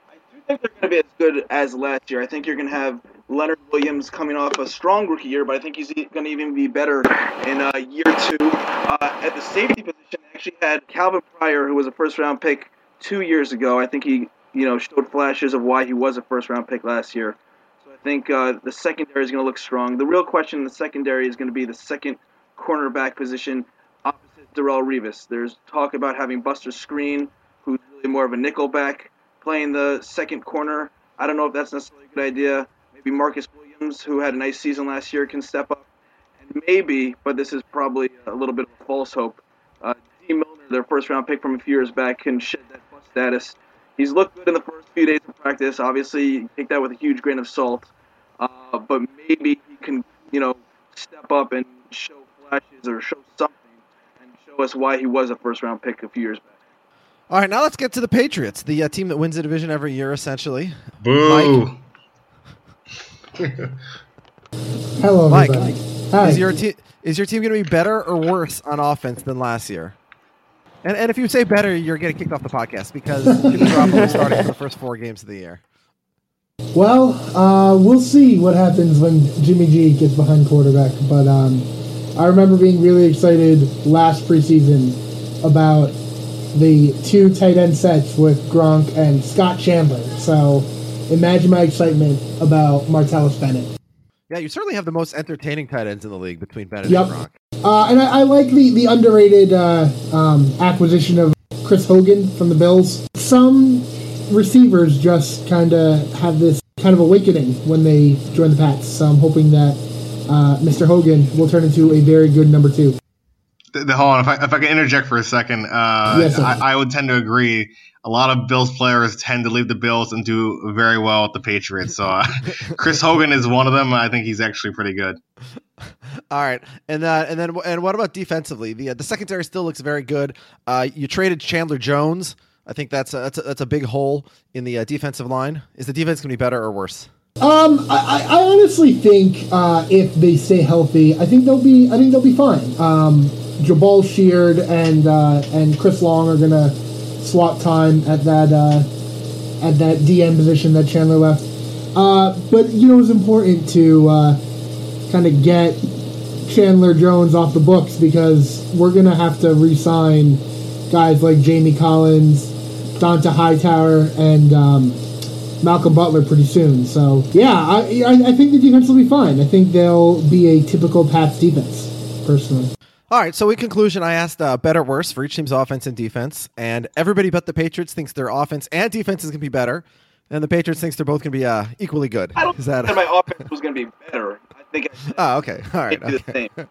I do think they're going to be as good as last year. I think you're going to have Leonard Williams coming off a strong rookie year, but I think he's going to even be better in uh, year two. Uh, at the safety position, they actually had Calvin Pryor, who was a first round pick two years ago. I think he, you know, showed flashes of why he was a first round pick last year. So I think uh, the secondary is going to look strong. The real question in the secondary is going to be the second cornerback position opposite Darrelle Revis. There's talk about having Buster Skrine, who's really more of a nickel back, playing the second corner. I don't know if that's necessarily a good idea. Maybe Marcus Williams, who had a nice season last year, can step up. And maybe, but this is probably a little bit of a false hope, uh, Dee Milliner, their first round pick from a few years back, can shed that bust status. He's looked good in the first few days of practice. Obviously, take that with a huge grain of salt. Uh, but maybe he can, you know, step up and show flashes or show something and show us why he was a first round pick a few years back.
All right, now let's get to the Patriots, the uh, team that wins the division every year, essentially.
Boo.
Mike,
Hello,
Mike,
everybody. Hi.
is your te- is your team going to be better or worse on offense than last year? And and if you say better, you're getting kicked off the podcast because Jimmy Garoppolo is starting for the first four games of the year.
Well, uh, we'll see what happens when Jimmy G gets behind quarterback. But um, I remember being really excited last preseason about the two tight end sets with Gronk and Scott Chandler. So imagine my excitement about Martellus Bennett.
Yeah, you certainly have the most entertaining tight ends in the league between Bennett
Yep.
and Gronk.
Uh, and I, I like the, the underrated uh, um, acquisition of Chris Hogan from the Bills. Some receivers just kind of have this kind of awakening when they join the Pats. So I'm hoping that uh, Mr. Hogan will turn into a very good number two.
The, hold on, if I, if I can interject for a second, uh,
Yes.
I, I would tend to agree. A lot of Bills players tend to leave the Bills and do very well with the Patriots. So uh, Chris Hogan is one of them. I think he's actually pretty good.
All right, and uh, and then and what about defensively? The uh, the secondary still looks very good. Uh, you traded Chandler Jones. I think that's a, that's a, that's a big hole in the uh, defensive line. Is the defense going to be better or worse?
Um, I, I honestly think uh, if they stay healthy, I think they'll be I think they'll be fine. Um, Jabaal Sheard and uh, and Chris Long are gonna swap time at that uh, at that DM position that Chandler left. Uh, but you know it's important to uh, kind of get Chandler Jones off the books because we're gonna have to re-sign guys like Jamie Collins, Dont'a Hightower, and um, Malcolm Butler pretty soon. So yeah, I, I I think the defense will be fine. I think they'll be a typical Pats defense, personally.
All right, so in conclusion, I asked uh, better, worse for each team's offense and defense, and everybody but the Patriots thinks their offense and defense is going to be better, and the Patriots thinks they're both going to be uh, equally good.
I don't
Is that?
think my offense was going to be better. I think
Oh, okay. All right.
it'd be the
Okay.
same.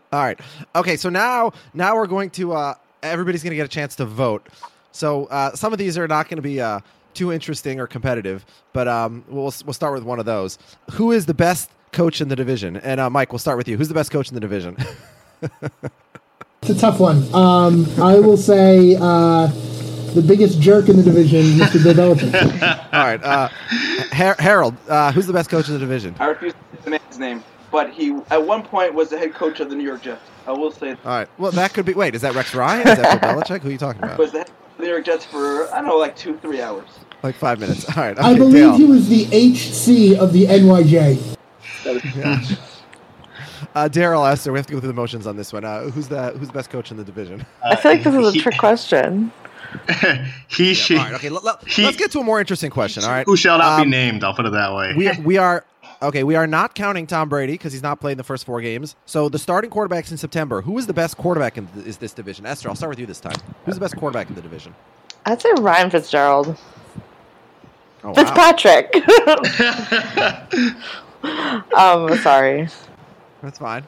All right. Okay. So now, now we're going to. Uh, everybody's going to get a chance to vote. So uh, some of these are not going to be uh, too interesting or competitive, but um, we'll we'll start with one of those. Who is the best coach in the division? And uh, Mike, we'll start with you. Who's the best coach in the division?
It's a tough one. Um, I will say uh, the biggest jerk in the division, Mr. Bill Belichick.
All right. Uh, Har- Harold, uh, who's the best coach in the division?
I refuse to say the man's name, but he at one point was the head coach of the New York Jets. I will say
All right. Well, that could be. Wait, is that Rex Ryan? Is that Bill Belichick? Who are you talking about?
was the head of the New York Jets for I don't know like two three hours.
Like five minutes. All right.
I believe
Dale.
he was the HC of the NYJ.
That was-
Uh, Daryl Esther, we have to go through the motions on this one. Uh, who's the who's the best coach in the division?
I feel like this is a trick question.
he, she,
All right, okay. Let, let,
he-
us get to a more interesting question. All right,
who shall not
Um,
be named? I'll put it that way.
we we are okay. We are not counting Tom Brady because he's not played in the first four games. So the starting quarterbacks in September. Who is the best quarterback in th- is this division? Esther, I'll start with you this time. Who's the best quarterback in the division?
I'd say Ryan Fitzgerald.
Oh, wow.
Fitzpatrick. um, sorry.
That's fine.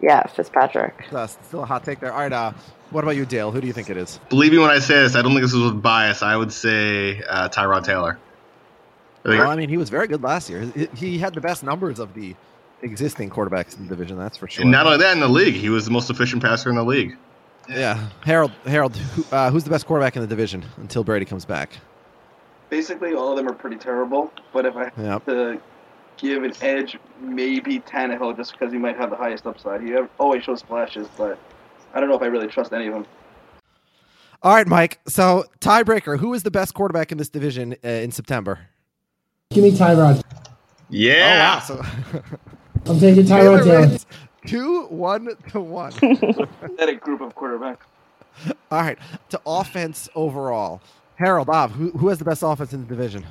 Yeah, Fitzpatrick.
Uh, still a hot take there. All right. Uh, what about you, Dale? Who do you think it is?
Believe me when I say this, I don't think this is with bias. I would say uh, Tyrod Taylor. I think-
Well, I mean, he was very good last year. He, he had the best numbers of the existing quarterbacks in the division. That's for sure.
and not only that, in the league, he was the most efficient passer in the league.
yeah, Harold. Harold, who, uh, who's the best quarterback in the division until Brady comes back?
Basically, all of them are pretty terrible. But if I have
Yep.
to give an edge, maybe Tannehill, just because he might have the highest upside. He always shows flashes, but I don't know if I really trust any of them.
All right, Mike. So tiebreaker. Who is the best quarterback in this division uh, in September?
Give me Tyrod.
Yeah.
Oh wow! So
I'm taking
Taylor
Tyrod Taylor.
wins two one to one.
Pathetic group of quarterbacks.
All right, to offense overall. Harold Ov, who, who has the best offense in the division?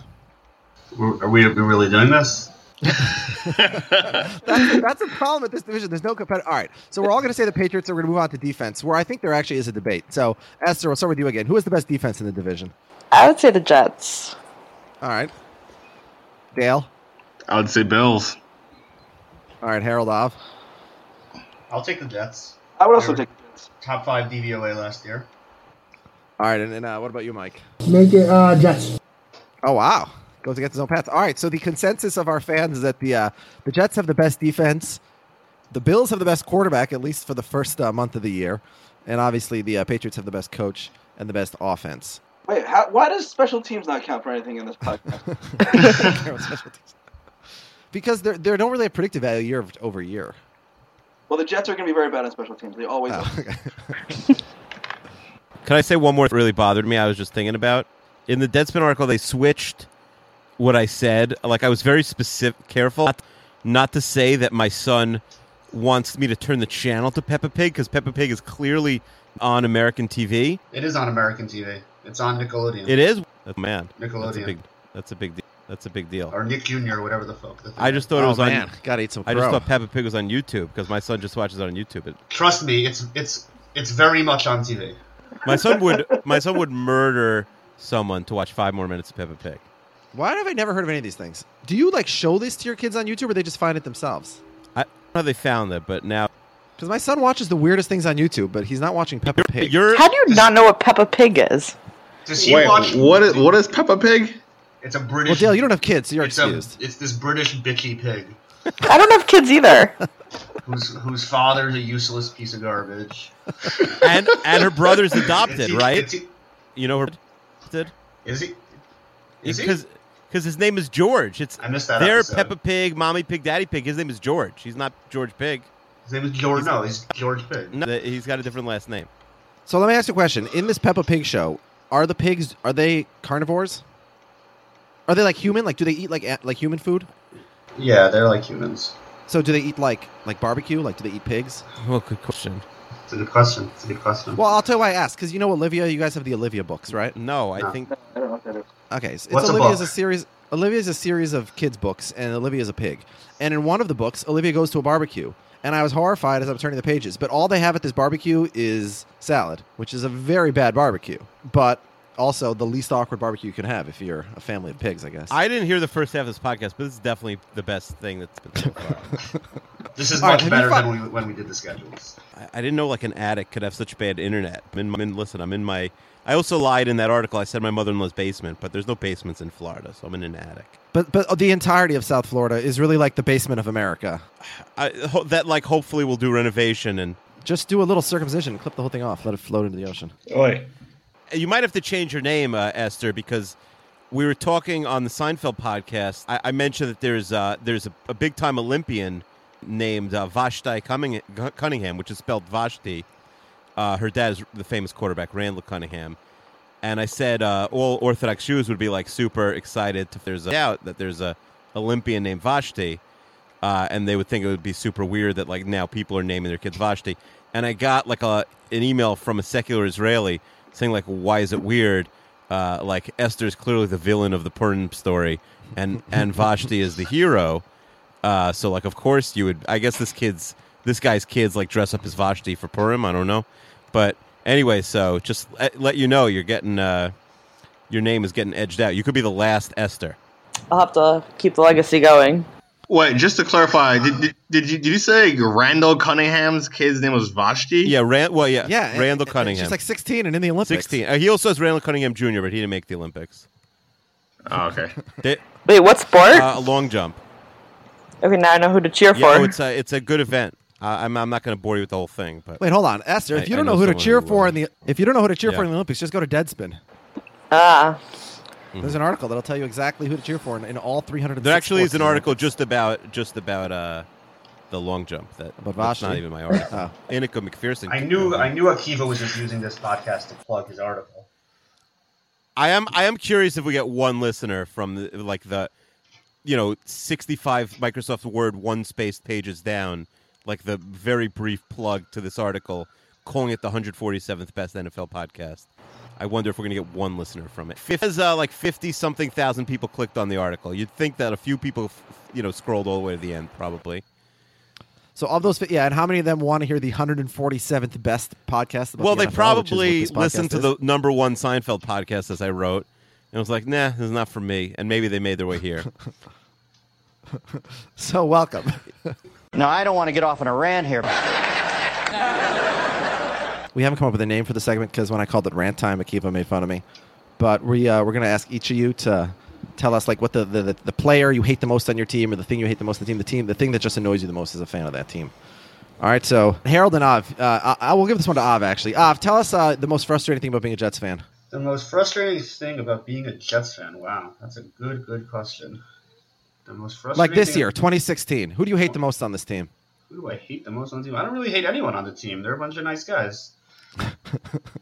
Are we are we really doing this?
That's, that's a problem with this division. There's no competitor. All right, so we're all going to say the Patriots are going to move on to defense, where I think there actually is a debate. So, Esther, we'll start with you again. Who is the best defense in the division?
I would say the Jets.
All right, Dale.
I would say Bills.
All right, Harold off.
I'll take the Jets.
I would also take the Jets.
Top five DVOA last year.
All right, and, and uh, what about you, Mike?
Make it uh, Jets.
Oh wow, goes against his own path. All right, so the consensus of our fans is that the uh, the Jets have the best defense, the Bills have the best quarterback at least for the first uh, month of the year, and obviously the uh, Patriots have the best coach and the best offense.
Wait, how, why does special teams not count for anything in this podcast?
because they're they don't really have predictive value year over year.
well, the Jets are going to be very bad on special teams. They always
Oh,
are.
okay.
Can I say one more that really bothered me? I was just thinking about in the Deadspin article. They switched what I said. Like I was very specific, careful not, not to say that my son wants me to turn the channel to Peppa Pig because Peppa Pig is clearly on American TV.
It is on American TV. It's on Nickelodeon.
It is. Oh, man, that's a
Nickelodeon.
big. That's a big. deal. That's a big deal.
or Nick Jr. or whatever the fuck. the
I just
is.
thought it
Oh,
was
man.
on.
Gotta eat some Crow.
I just thought Peppa Pig was on YouTube because my son just watches it on YouTube. It,
Trust me, it's it's it's very much on TV.
my son would. my son would murder someone to watch five more minutes of Peppa Pig.
Why have I never heard of any of these things? Do you like show this to your kids on YouTube, or they just find it themselves?
I don't know how they found it, but now
Because my son watches the weirdest things on YouTube, but he's not watching Peppa Pig.
you're.
How do you not know what Peppa Pig is?
Does he
Wait,
watch?
what is what is Peppa Pig?
It's a British.
well, Dale, you don't have kids, so you're
it's a, it's this British bitchy pig
I don't have kids either.
whose whose father's a useless piece of garbage.
and and her brother's adopted,
he-
right?
he-
You know her adopted
Is he? Is he?
because because his name is George. It's
I missed that
They're
episode.
Peppa Pig, Mommy Pig, Daddy Pig. His name is George. He's not George Pig.
His name is George. No, he's George Pig.
No, he's got a different last name.
So let me ask you a question. In this Peppa Pig show, are the pigs are they carnivores? Are they like human? Like do they eat like a- like human food?
Yeah, they're like humans.
So do they eat like like barbecue? Like do they eat pigs?
Well, good question.
It's a good question. It's a good question.
Well, I'll tell you why I asked because you know Olivia. You guys have the Olivia books, right?
No, I
No.
think
I don't know what that is.
Okay, so it's
What's a
Olivia's
book?
a series. Olivia's a series of kids books, and Olivia's a pig. And in one of the books, Olivia goes to a barbecue, and I was horrified as I'm turning the pages. But all they have at this barbecue is salad, which is a very bad barbecue, but also the least awkward barbecue you can have if you're a family of pigs, I guess.
I didn't hear the first half of this podcast, but this is definitely the best thing that's been so far.
this is
All right,
much
have you
better
fi-
than we, when we did the schedules.
I, I didn't know like an addict could have such bad internet. I'm in, I'm in. Listen, I'm in my. I also lied in that article. I said my mother-in-law's basement, but there's no basements in Florida, so I'm in an attic.
But but the entirety of South Florida is really like the basement of America.
I, ho- that like hopefully we'll do renovation and
Just do a little circumcision, clip the whole thing off, let it float into the ocean.
Wait.
You might have to change your name, uh, Esther, because we were talking on the Seinfeld podcast. I, I mentioned that there's uh, there's a, a big time Olympian named uh, Vashti Cunningham, which is spelled Vashti. Uh, her dad is the famous quarterback Randall Cunningham. And I said uh, all Orthodox Jews would be like super excited if there's a doubt that there's a Olympian named Vashti. uh, and they would think it would be super weird that like now people are naming their kids Vashti. And I got like a an email from a secular Israeli saying like, why is it weird? Uh, like Esther's clearly the villain of the Purim story, and and Vashti is the hero. Uh, so like, of course you would. I guess this kid's this guy's kids like dress up as Vashti for Purim. I don't know, but anyway, so just let, let you know you're getting uh, your name is getting edged out. You could be the last Esther.
I'll have to keep the legacy going.
Wait, just to clarify, did, did, did you did you say Randall Cunningham's kid's name was Vashti?
Yeah, Rand. Well, yeah,
Yeah, and-
Randall
and
Cunningham.
She's like 16 and in the Olympics.
Sixteen. Uh, he also has Randall Cunningham Jr., but he didn't make the Olympics.
Oh, okay.
They-
Wait, what sport?
uh, long jump.
okay, now I know who to cheer
Yeah,
for.
oh, it's a it's a good event. Uh, I'm I'm not going to bore you with the whole thing, but
Wait, hold on, Esther. If you
I
don't know,
know
who to cheer
who,
for
uh,
in the if you don't know who to cheer for in the Olympics, just go to Deadspin.
ah,
There's an article that'll tell you exactly who to cheer for in, in all 300.
there actually is an article just about just about uh, the long jump. That
About
that's
Vashti?
not even my article.
Oh.
Inika McPherson.
I knew I knew Akiva was just using this podcast to plug his article.
I am I am curious if we get one listener from the, like the you know 65 Microsoft Word one spaced pages down like the very brief plug to this article calling it the 147th best NFL podcast. I wonder if we're going to get one listener from it. Fif- There's uh, like 50 something thousand people clicked on the article. You'd think that a few people f- you know scrolled all the way to the end probably.
So of those, yeah, and how many of them want to hear the 147th best podcast? About
Well,
the
they
NFL,
probably
which is what this
listened to
podcast
the number one Seinfeld podcast as I wrote, and was like, "Nah, this is not for me." And maybe they made their way here.
So welcome.
No, I don't want to get off on a rant here.
we haven't come up with a name for the segment because when I called it rant time, Akiva made fun of me. But we uh, we're gonna ask each of you to tell us like what the, the the player you hate the most on your team, or the thing you hate the most on the team, the team, the thing that just annoys you the most as a fan of that team. All right, so Harold and Av, uh, I, I will give this one to Av actually. Av, tell us uh, the most frustrating thing about being a Jets fan.
The most frustrating thing about being a Jets fan. Wow, that's a good, good question. The most frustrating.
Like this year, 2016. Who do you hate the most on this team?
Who do I hate the most on the team? I don't really hate anyone on the team. They're a bunch of nice guys.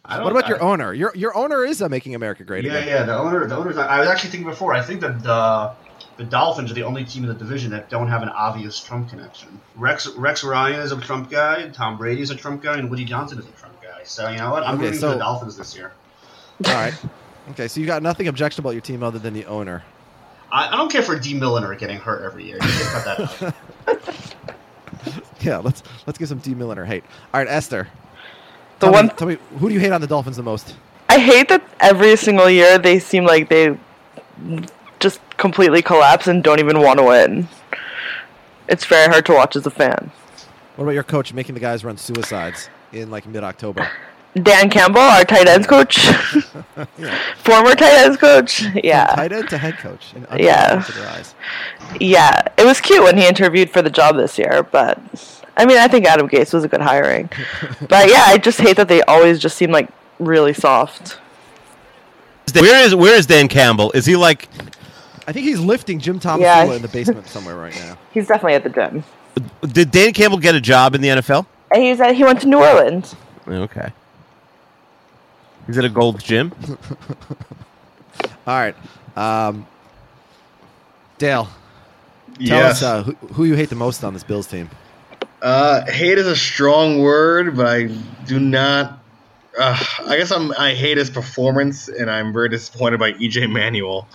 I don't,
What about your owner? Your your owner is uh, making America great
Yeah,
again.
yeah. The owner, the owner's. I was actually thinking before. I think that the the Dolphins are the only team in the division that don't have an obvious Trump connection. Rex Rex Ryan is a Trump guy. Tom Brady is a Trump guy, and Woody Johnson is a Trump guy. So you know what? I'm
Okay,
rooting
so-
for the Dolphins this year.
All right. Okay, so you got nothing objectionable about your team other than the owner.
I, I don't care for Dee Milliner getting hurt every year. You should cut that out.
Yeah, let's let's give some Dee Milliner hate. All right, Esther.
The
tell
one-
Me, tell me who do you hate on the Dolphins the most?
I hate that every single year they seem like they just completely collapse and don't even want to win. It's very hard to watch as a fan.
What about your coach making the guys run suicides in like mid October?
Dan Campbell, our tight ends coach, former tight ends coach. Yeah,
tight end to head coach. In
Yeah.
eyes.
yeah. It was cute when he interviewed for the job this year, but I mean, I think Adam Gase was a good hiring. but yeah, I just hate that they always just seem like really soft.
Where is where is Dan Campbell? Is he like?
I think he's lifting Jim Thomas
Yeah.
in the basement somewhere right now.
He's definitely at the gym.
Did Dan Campbell get a job in the NFL?
And he was at, he went to New Orleans.
Okay. Is it a Gold's Gym?
All right, um, Dale. Tell
Yes.
us uh, who, who you hate the most on this Bills team.
Uh, hate is a strong word, but I do not. Uh, I guess I'm. I hate his performance, and I'm very disappointed by EJ Manuel.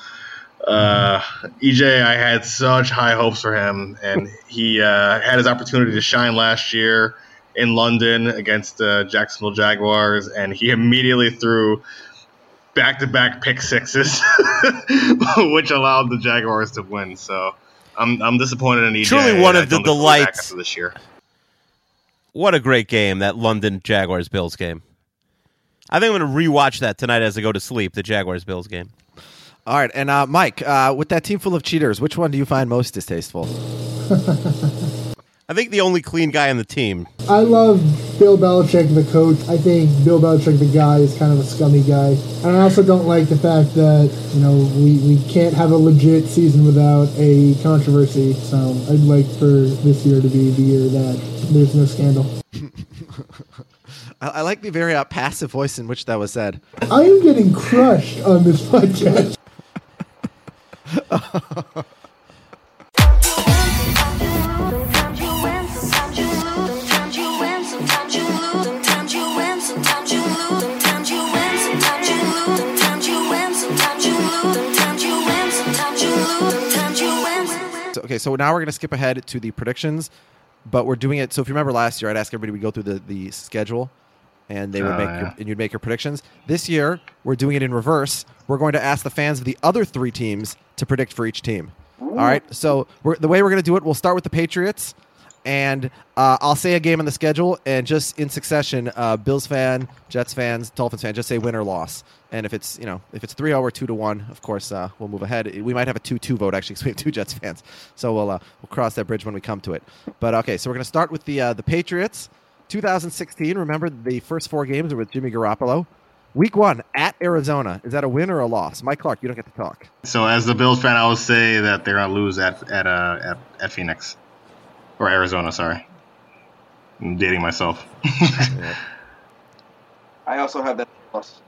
Uh, EJ, I had such high hopes for him, and he uh, had his opportunity to shine last year in London against the Jacksonville Jaguars, and he immediately threw back-to-back pick sixes, which allowed the Jaguars to win. So. I'm, I'm disappointed in EJ.
Truly one of the
don't think he'll be back
delights.
after this year.
What a great game that London Jaguars Bills game. I think I'm going to rewatch that tonight as I go to sleep. The Jaguars Bills game.
All right, and uh, Mike, uh, with that team full of cheaters, which one do you find most distasteful?
I think the only clean guy on the team.
I love Bill Belichick, the coach. I think Bill Belichick, the guy, is kind of a scummy guy. And I also don't like the fact that, you know, we, we can't have a legit season without a controversy. So I'd like for this year to be the year that there's no scandal.
I, I like the very uh, passive voice in which that was said.
I am getting crushed on this podcast.
okay, so now we're going to skip ahead to the predictions, but we're doing it. So if you remember last year, I'd ask everybody to go through the, the schedule, and they would
Oh,
make
yeah.
your, and you'd make your predictions. This year, we're doing it in reverse. We're going to ask the fans of the other three teams to predict for each team. All right. So we're, the way we're going to do it, we'll start with the Patriots, and uh, I'll say a game on the schedule, and just in succession, uh, Bills fan, Jets fans, Dolphins fan, just say win or loss. And if it's you know if it's 3-0 or two to one, of course uh, we'll move ahead. We might have a two-two vote actually, because we have two Jets fans. So we'll uh, we'll cross that bridge when we come to it. But okay, so we're to start with the uh, the Patriots. 2016. Remember the first four games were with Jimmy Garoppolo. Week one at Arizona. Is that a win or a loss? Mike Clark, you don't get to talk.
So as the Bills fan, I will say that they're gonna lose at at uh, at, at Phoenix or Arizona. Sorry, I'm dating myself.
I also have that loss.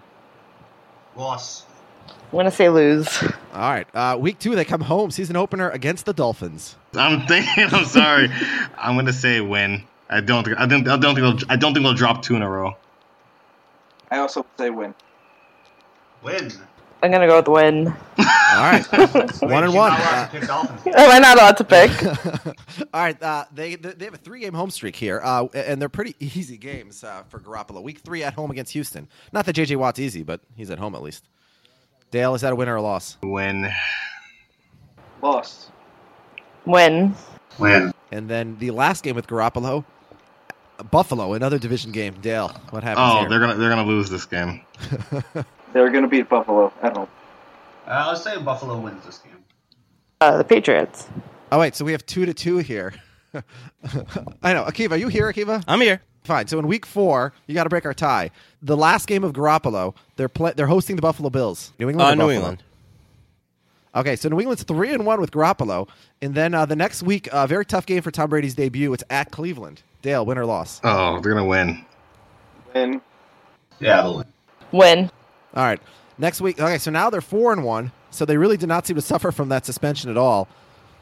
Loss.
I'm gonna say lose.
All right. Uh, week two, they come home. Season opener against the Dolphins.
I'm thinking. I'm sorry. I'm gonna say win. I don't. think- I don't. I don't think. They'll, I don't think they'll drop two in a row.
I also say win.
Win.
I'm gonna go with win.
All right. one and
you're
one.
not allowed
Uh,
to pick
Am I not allowed to pick?
All right, uh, they they have a three game home streak here, uh, and they're pretty easy games uh, for Garoppolo. Week three at home against Houston. Not that JJ Watt's easy, but he's at home at least. Dale, is that a win or a loss?
Win.
Loss.
Win.
Win.
And then the last game with Garoppolo, Buffalo, another division game. Dale, what happens
Oh,
here?
they're gonna they're gonna lose this game.
They're going to beat Buffalo at home.
Uh, let's say Buffalo wins this game.
Uh, the Patriots.
Oh wait, so we have two to two here. I know. Akiva, are you here, Akiva?
I'm here.
Fine. So in week four, you got to break our tie. The last game of Garoppolo, they're play- they're hosting the Buffalo Bills. New England.
Uh, New
Buffalo?
England.
Okay, so New England's three and one with Garoppolo, and then uh, the next week, a very tough game for Tom Brady's debut. It's at Cleveland. Dale, win or loss?
Oh, they're gonna win.
Win.
Yeah, they'll win.
Win.
All right. Next week. Okay, so now they're four and one. So they really did not seem to suffer from that suspension at all.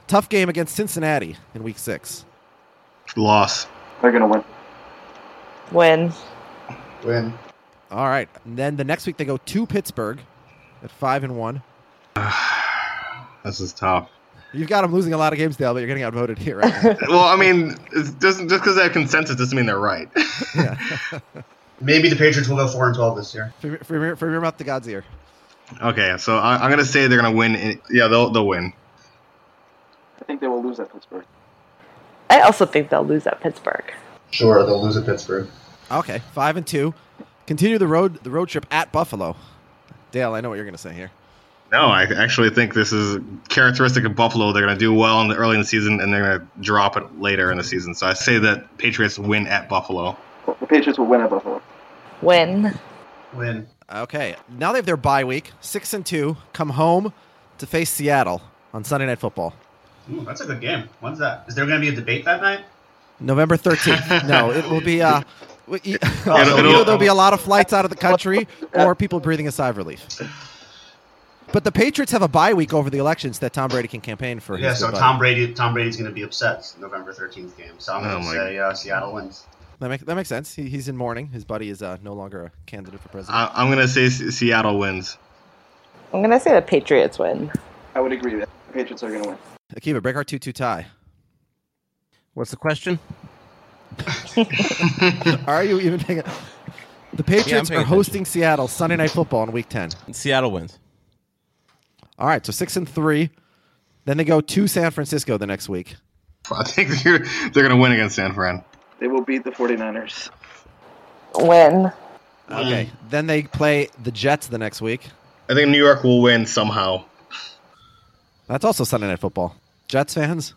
Tough game against Cincinnati in week six.
Loss.
They're going to win.
Win.
Win.
All right. And then the next week they go to Pittsburgh at five and one.
This is tough.
You've got them losing a lot of games, Dale, but you're getting outvoted here right
well, I mean, it doesn't just because they have consensus doesn't mean they're right.
Maybe the Patriots will go four and twelve this year.
from, from, your, from your mouth to God's ear.
okay, so I, I'm gonna say they're gonna win. In, yeah, they'll they'll win.
I think they will lose at Pittsburgh.
I also think they'll lose at Pittsburgh.
Sure, they'll lose at Pittsburgh.
Okay, five and two. Continue the road the road trip at Buffalo. Dale, I know what you're going to say here.
No, I actually think this is characteristic of Buffalo. They're gonna do well in the early in the season, and they're gonna drop it later in the season. So I say that Patriots win at Buffalo.
The Patriots will win at Buffalo.
Win.
Win.
Okay, now they have their bye week, six and two. Come home to face Seattle on Sunday Night Football,
Ooh, that's a good game. When's that? Is there going to be a debate that night?
November thirteenth. no, it will be. Uh, w-
It'll- it'll-
there'll be a lot of flights out of the country, or people breathing a sigh of relief. But the Patriots have a bye week over the elections that Tom Brady can campaign for.
Yeah, so
good buddy.
Tom Brady, Tom Brady's going to be upset November thirteenth game. So I'm
Oh
going to
my-
say uh, Seattle wins.
That, make, that makes sense. He, he's in mourning. His buddy is uh, no longer a candidate for president.
I, I'm gonna say S- Seattle wins.
I'm gonna say the Patriots win.
I would agree that the Patriots are going to win.
Akiva, break our two-two tie.
What's the question?
Are you even paying? The Patriots
paying
are hosting Seattle Sunday Night Football in Week Ten.
Seattle wins.
All right, so six and three. Then they go to San Francisco the next week.
I think they're, they're gonna win against San Fran.
They will beat the 49ers.
Win.
Okay. Then they play the Jets the next week.
I think New York will win somehow.
That's also Sunday Night Football. Jets fans,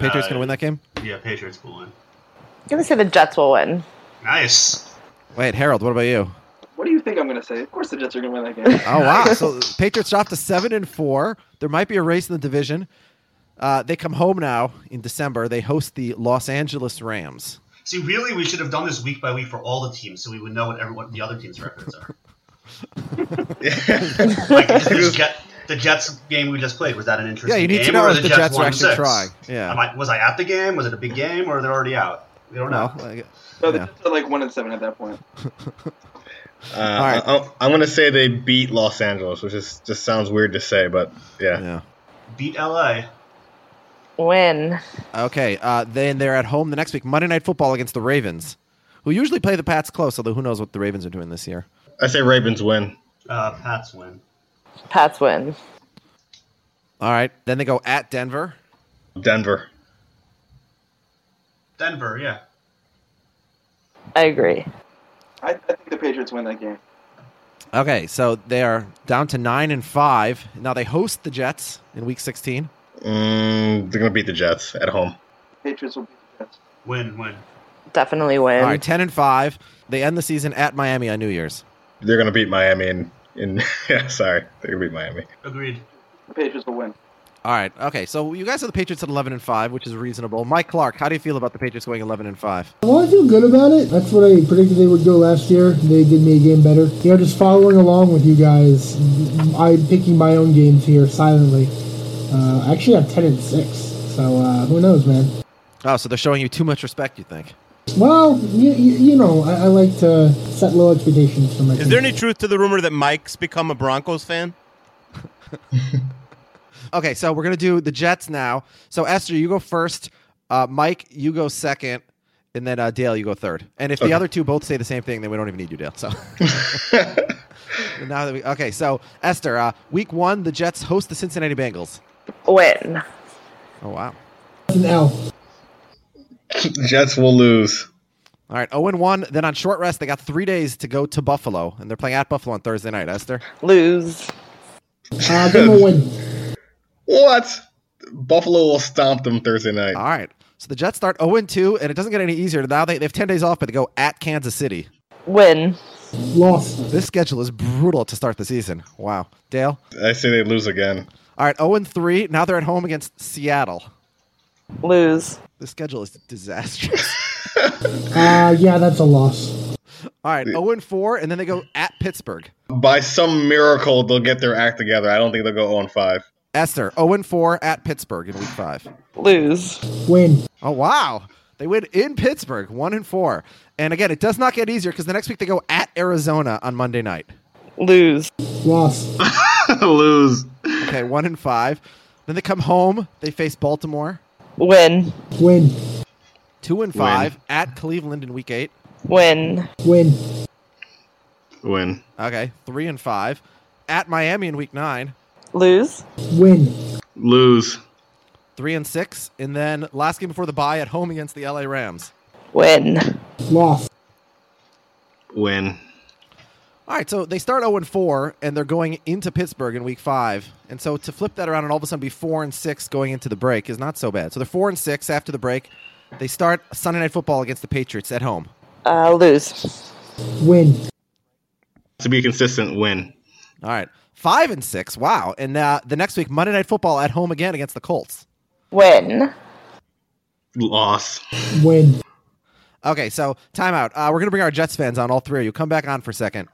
Patriots
Uh,
gonna win that game.
Yeah, Patriots will win.
I'm gonna say the Jets will win.
Nice.
Wait, Harold, what about you?
What do you think I'm going to say? Of course the Jets are going to win that game.
Oh wow! so Patriots dropped to seven and four. There might be a race in the division. Uh, they come home now in December. They host the Los Angeles Rams.
See, really, we should have done this week by week for all the teams, so we would know what every what the other teams' records are. like this Jet, the Jets game we just played was that an interesting? Game?
Yeah, you need
game,
to know
or
if
the
the
Jets,
Jets are actually
six?
trying. Yeah.
Am I, was I at the game? Was it a big game, or they're already out? We don't know.
Well, like,
No, the
yeah.
Jets are like 1 and 7 at that point.
Uh,
right.
I, I'm gonna say they beat Los Angeles, which is just sounds weird to say, but yeah.
yeah.
Beat LA.
Win.
Okay, uh, then they're at home the next week, Monday Night Football against the Ravens, who usually play the Pats close, although who knows what the Ravens are doing this year.
I say Ravens win.
Uh, Pats win.
Pats win.
All right, then they go at Denver.
Denver.
Denver, yeah.
I agree.
I, I think the Patriots win that game.
Okay, so they are down to nine and five. Now they host the Jets in Week 16.
Mm, they're gonna beat the Jets at home.
Patriots will beat the Jets.
Win, win.
Definitely win.
All right, ten and five. They end the season at Miami on New Year's.
They're gonna beat Miami in in yeah. Sorry, they're gonna beat Miami.
Agreed.
The Patriots will win.
All right, okay. So you guys have the Patriots at eleven and five, which is reasonable. Mike Clark, how do you feel about the Patriots going eleven and five?
Well, I feel good about it. That's what I predicted they would go last year. They did me a game better. You know, just following along with you guys, I'm picking my own games here silently. Uh, I actually have ten and six, so uh, who knows, man.
Oh, so they're showing you too much respect, you think?
Well, you, you, you know, I, I like to set low expectations for my.
Is
team.
there any truth to the rumor that Mike's become a Broncos fan?
Okay, so we're gonna do the Jets now. So Esther, you go first. Uh, Mike, you go second, and then uh, Dale, you go third. And if the other two both say the same thing, then we don't even need you, Dale. So now that we okay, so Esther, uh, week one, the Jets host the Cincinnati Bengals.
Win.
Oh wow!
That's an L.
Jets will lose.
All right, zero and one. Then on short rest, they got three days to go to Buffalo, and they're playing at Buffalo on Thursday night. Esther,
Lose.
Uh, give them a win.
What? Buffalo will stomp them Thursday night.
all right. So the Jets start zero and two, and it doesn't get any easier. Now they, they have ten days off, but they go at Kansas City.
Win.
Loss.
This schedule is brutal to start the season. Wow, Dale.
I say they lose again.
All right, 0 and 3. Now they're at home against Seattle.
Lose.
The schedule is disastrous.
Uh, yeah, that's a loss.
All right, 0 and 4, and then they go at Pittsburgh.
By some miracle, they'll get their act together. I don't think they'll go on five.
Esther, 0 and 4 at Pittsburgh in week 5.
Lose.
Win.
Oh, wow. They win in Pittsburgh, 1 and 4. And again, it does not get easier because the next week they go at Arizona on Monday night.
Lose.
Loss.
lose.
Okay, 1 and 5. Then they come home, they face Baltimore.
Win.
Win.
2 and 5 at Cleveland in week 8.
Win.
Win.
Win.
Okay, 3 and 5 at Miami in week 9.
Lose.
Win.
Lose.
Three and six, and then last game before the bye at home against the LA Rams.
Win.
Loss.
Win.
All right, so they start zero and four, and they're going into Pittsburgh in Week Five, and so to flip that around and all of a sudden be four and six going into the break is not so bad. So they're four and six after the break. They start Sunday Night Football against the Patriots at home.
Uh, lose.
Win.
To be consistent, win.
All right, five and six. Wow, and uh, the next week Monday Night Football at home again against the Colts.
Win.
Loss.
Win.
Okay, so timeout. Uh, we're going to bring our Jets fans on, all three of you. Come back on for a second.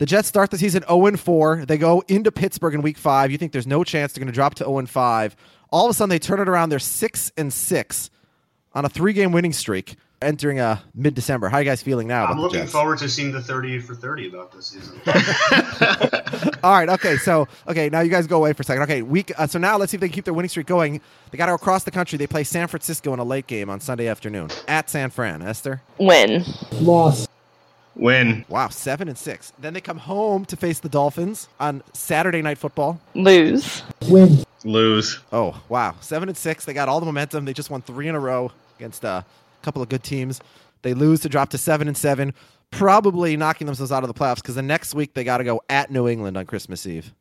The Jets start the season 0 4. They go into Pittsburgh in week five. You think there's no chance they're going to drop to 0 5. All of a sudden, they turn it around. They're 6 and 6 on a three game winning streak entering uh, mid December. How are you guys feeling now?
I'm looking forward to seeing the 30 for 30 about this season.
All right. Okay. So okay. Now you guys go away for a second. Okay. Week. Uh, so now let's see if they can keep their winning streak going. They got to go across the country. They play San Francisco in a late game on Sunday afternoon at San Fran. Esther.
Win.
Loss.
Win.
Wow. Seven and six. Then they come home to face the Dolphins on Saturday Night Football.
Lose.
Win.
Lose.
Oh wow. Seven and six. They got all the momentum. They just won three in a row against uh, a couple of good teams. They lose to drop to seven and seven. Probably knocking themselves out of the playoffs because the next week they got to go at New England on Christmas Eve.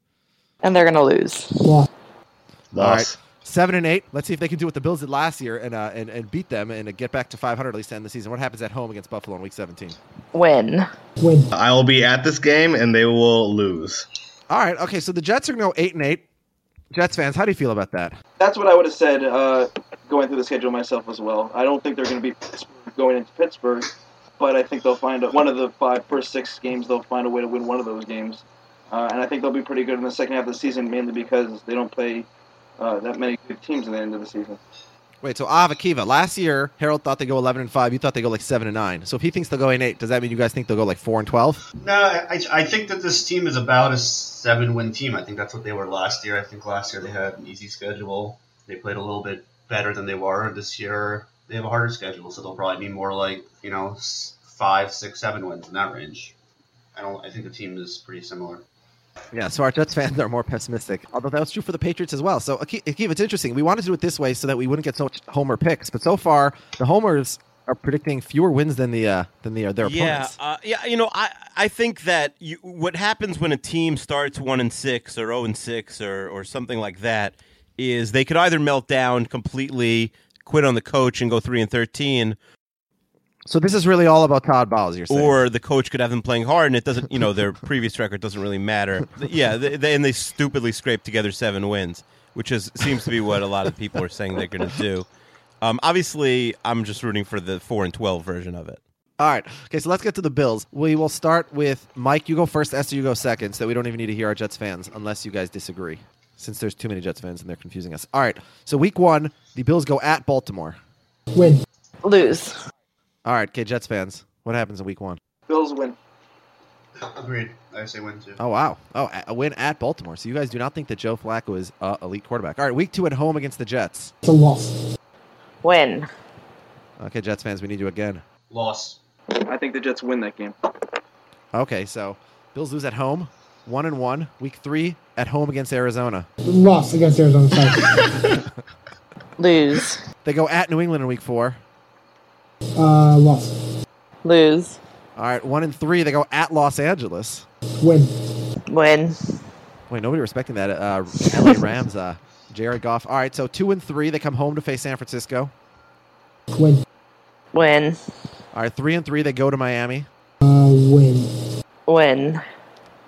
And they're going to lose.
Loss.
All right.
Loss.
Seven and eight. Let's see if they can do what the Bills did last year and uh, and, and beat them and get back to 500 at least to end the season. What happens at home against Buffalo in Week 17?
Win.
Win.
I will be at this game and they will lose.
All right. Okay. So the Jets are going to go eight and eight. Jets fans, how do you feel about that?
That's what I would have said uh, going through the schedule myself as well. I don't think they're going to be Pittsburgh going into Pittsburgh, but I think they'll find a, one of the five first six games. They'll find a way to win one of those games, uh, and I think they'll be pretty good in the second half of the season, mainly because they don't play uh, that many good teams at the end of the season.
Wait. So Av Akiva. Last year, Harold thought they go 11 and five. You thought they go like seven and nine. So if he thinks they'll go eight eight, does that mean you guys think they'll go like four and 12?
no, I, I think that this team is about a seven win team. I think that's what they were last year. I think last year they had an easy schedule. They played a little bit better than they were this year. They have a harder schedule, so they'll probably be more like you know s- five, six, seven wins in that range. I don't. I think the team is pretty similar.
Yeah, so our Jets fans are more pessimistic, although that was true for the Patriots as well. So, Akeem, it's interesting. We wanted to do it this way so that we wouldn't get so much homer picks, but so far the homers are predicting fewer wins than the uh, than the uh, their
yeah,
opponents.
uh, yeah. You know, I I think that you, what happens when a team starts one and six or zero and six or or something like that is they could either melt down completely, quit on the coach, and go three and thirteen,
So this is really all about Todd Bowles. You're saying,
or the coach could have them playing hard, and it doesn't. You know, their previous record doesn't really matter. Yeah, they, they, and they stupidly scrape together seven wins, which is seems to be what a lot of people are saying they're going to do. Um, obviously, I'm just rooting for the four and twelve version of it.
All right. Okay, so let's get to the Bills. We will start with Mike. You go first. Esther, you go second. So that we don't even need to hear our Jets fans unless you guys disagree, since there's too many Jets fans and they're confusing us. All right. So week one, the Bills go at Baltimore.
Win.
Lose.
All right. Okay, Jets fans. What happens in week one?
Bills win.
Uh, agreed. I say win too.
Oh wow! Oh, a- a win at Baltimore. So you guys do not think that Joe Flacco is a elite quarterback. All right, week two at home against the Jets.
It's a loss.
Win.
Okay, Jets fans, we need you again.
Loss.
I think the Jets win that game.
Okay, so Bills lose at home, one and one. Week three at home against Arizona.
Loss against Arizona.
Lose.
They go at New England in week four.
Uh, loss.
Lose.
All right, one and three. They go at Los Angeles.
Win.
Win.
Wait, nobody respecting that. Uh, LA Rams. Uh, Jared Goff. All right, so two and three. They come home to face San Francisco.
Win.
Win.
All right, three and three. They go to Miami.
Uh, win.
Win.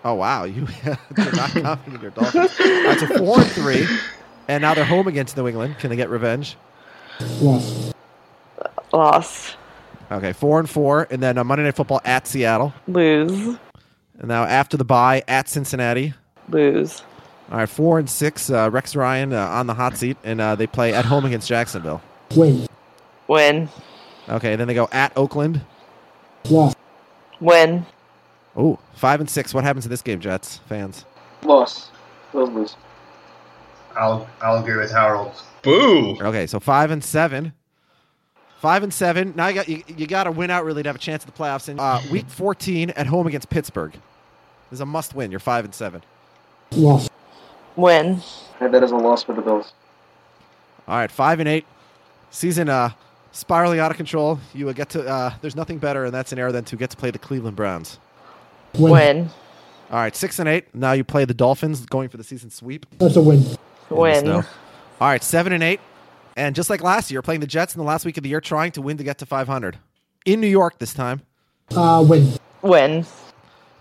Oh wow, you you're not confident in your Dolphins. All right, so four and three, and now they're home against New England. Can they get revenge?
Loss.
Loss.
Okay, four and four, and then uh, Monday Night Football at Seattle,
Lose.
and now after the bye at Cincinnati.
Lose.
All right, four and six. Uh, Rex Ryan uh, on the hot seat, and uh, they play at home against Jacksonville.
Win.
Win.
Okay, then they go at Oakland.
Loss.
Win.
Oh, five and six. What happens in this game, Jets fans?
Loss. Bills lose.
I'll I'll agree with Harold.
Boo.
Okay, so five and seven. Five and seven. Now you got you, you got to win out really to have a chance at the playoffs. And uh, week fourteen at home against Pittsburgh. This is a must win. You're five and seven.
Loss.
Win.
I have that as a loss for the Bills.
All right, five and eight. Season uh, spiraling out of control. You would get to. Uh, there's nothing better and that's in that scenario than to get to play the Cleveland Browns.
Win.
Win.
All right, six and eight. Now you play the Dolphins, going for the season sweep.
That's a win.
Win.
All right, seven and eight, and just like last year, playing the Jets in the last week of the year, trying to win to get to 500 in New York this time.
Uh, win.
Win.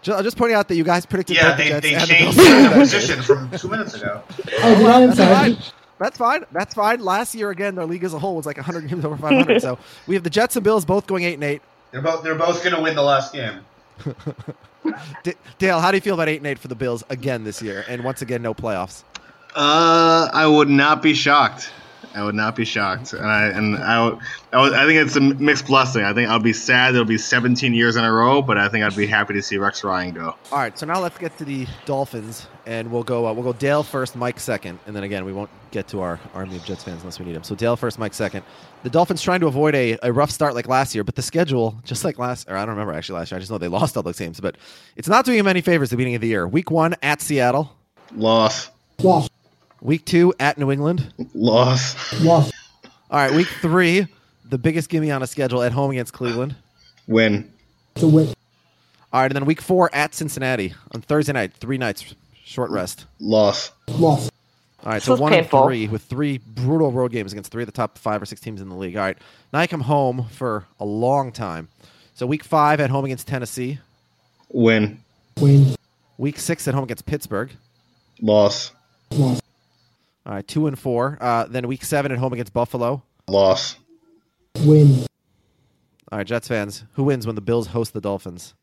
Just, I'll just point out that you guys predicted
Yeah,
both the
they,
Jets
they changed
Bills.
the position from two minutes ago.
Oh, did
That's fine. That's fine. That's fine. Last year again, their league as a whole was like 100 games over 500. so we have the Jets and Bills both going eight and eight.
They're both they're both going to win the last game.
D- Dale, how do you feel about eight and eight for the Bills again this year? And once again, no playoffs.
Uh, I would not be shocked. I would not be shocked, and I and I, would, I, would, I think it's a mixed blessing. I think I'll be sad it'll be 17 years in a row, but I think I'd be happy to see Rex Ryan go.
All right, so now let's get to the Dolphins, and we'll go. Uh, we'll go Dale first, Mike second, and then again we won't get to our army of Jets fans unless we need them. So Dale first, Mike second. The Dolphins trying to avoid a, a rough start like last year, but the schedule, just like last, or I don't remember actually last year. I just know they lost all those games, but it's not doing them any favors at the beginning of the year. Week one at Seattle,
Loss,
Loss.
Week two at New England.
loss,
Loss.
All right, week three, the biggest gimme on a schedule at home against Cleveland.
win,
It's a win.
All right, and then week four at Cincinnati on Thursday night, three nights, short rest.
loss,
Loss.
All right, so one
painful.
and three with three brutal road games against three of the top five or six teams in the league. All right, now you come home for a long time. So week five at home against Tennessee.
win,
Win.
Week six at home against Pittsburgh.
loss,
Loss.
All right, two and four. Uh, then week seven at home against Buffalo.
loss,
Win.
All right, Jets fans, who wins when the Bills host the Dolphins?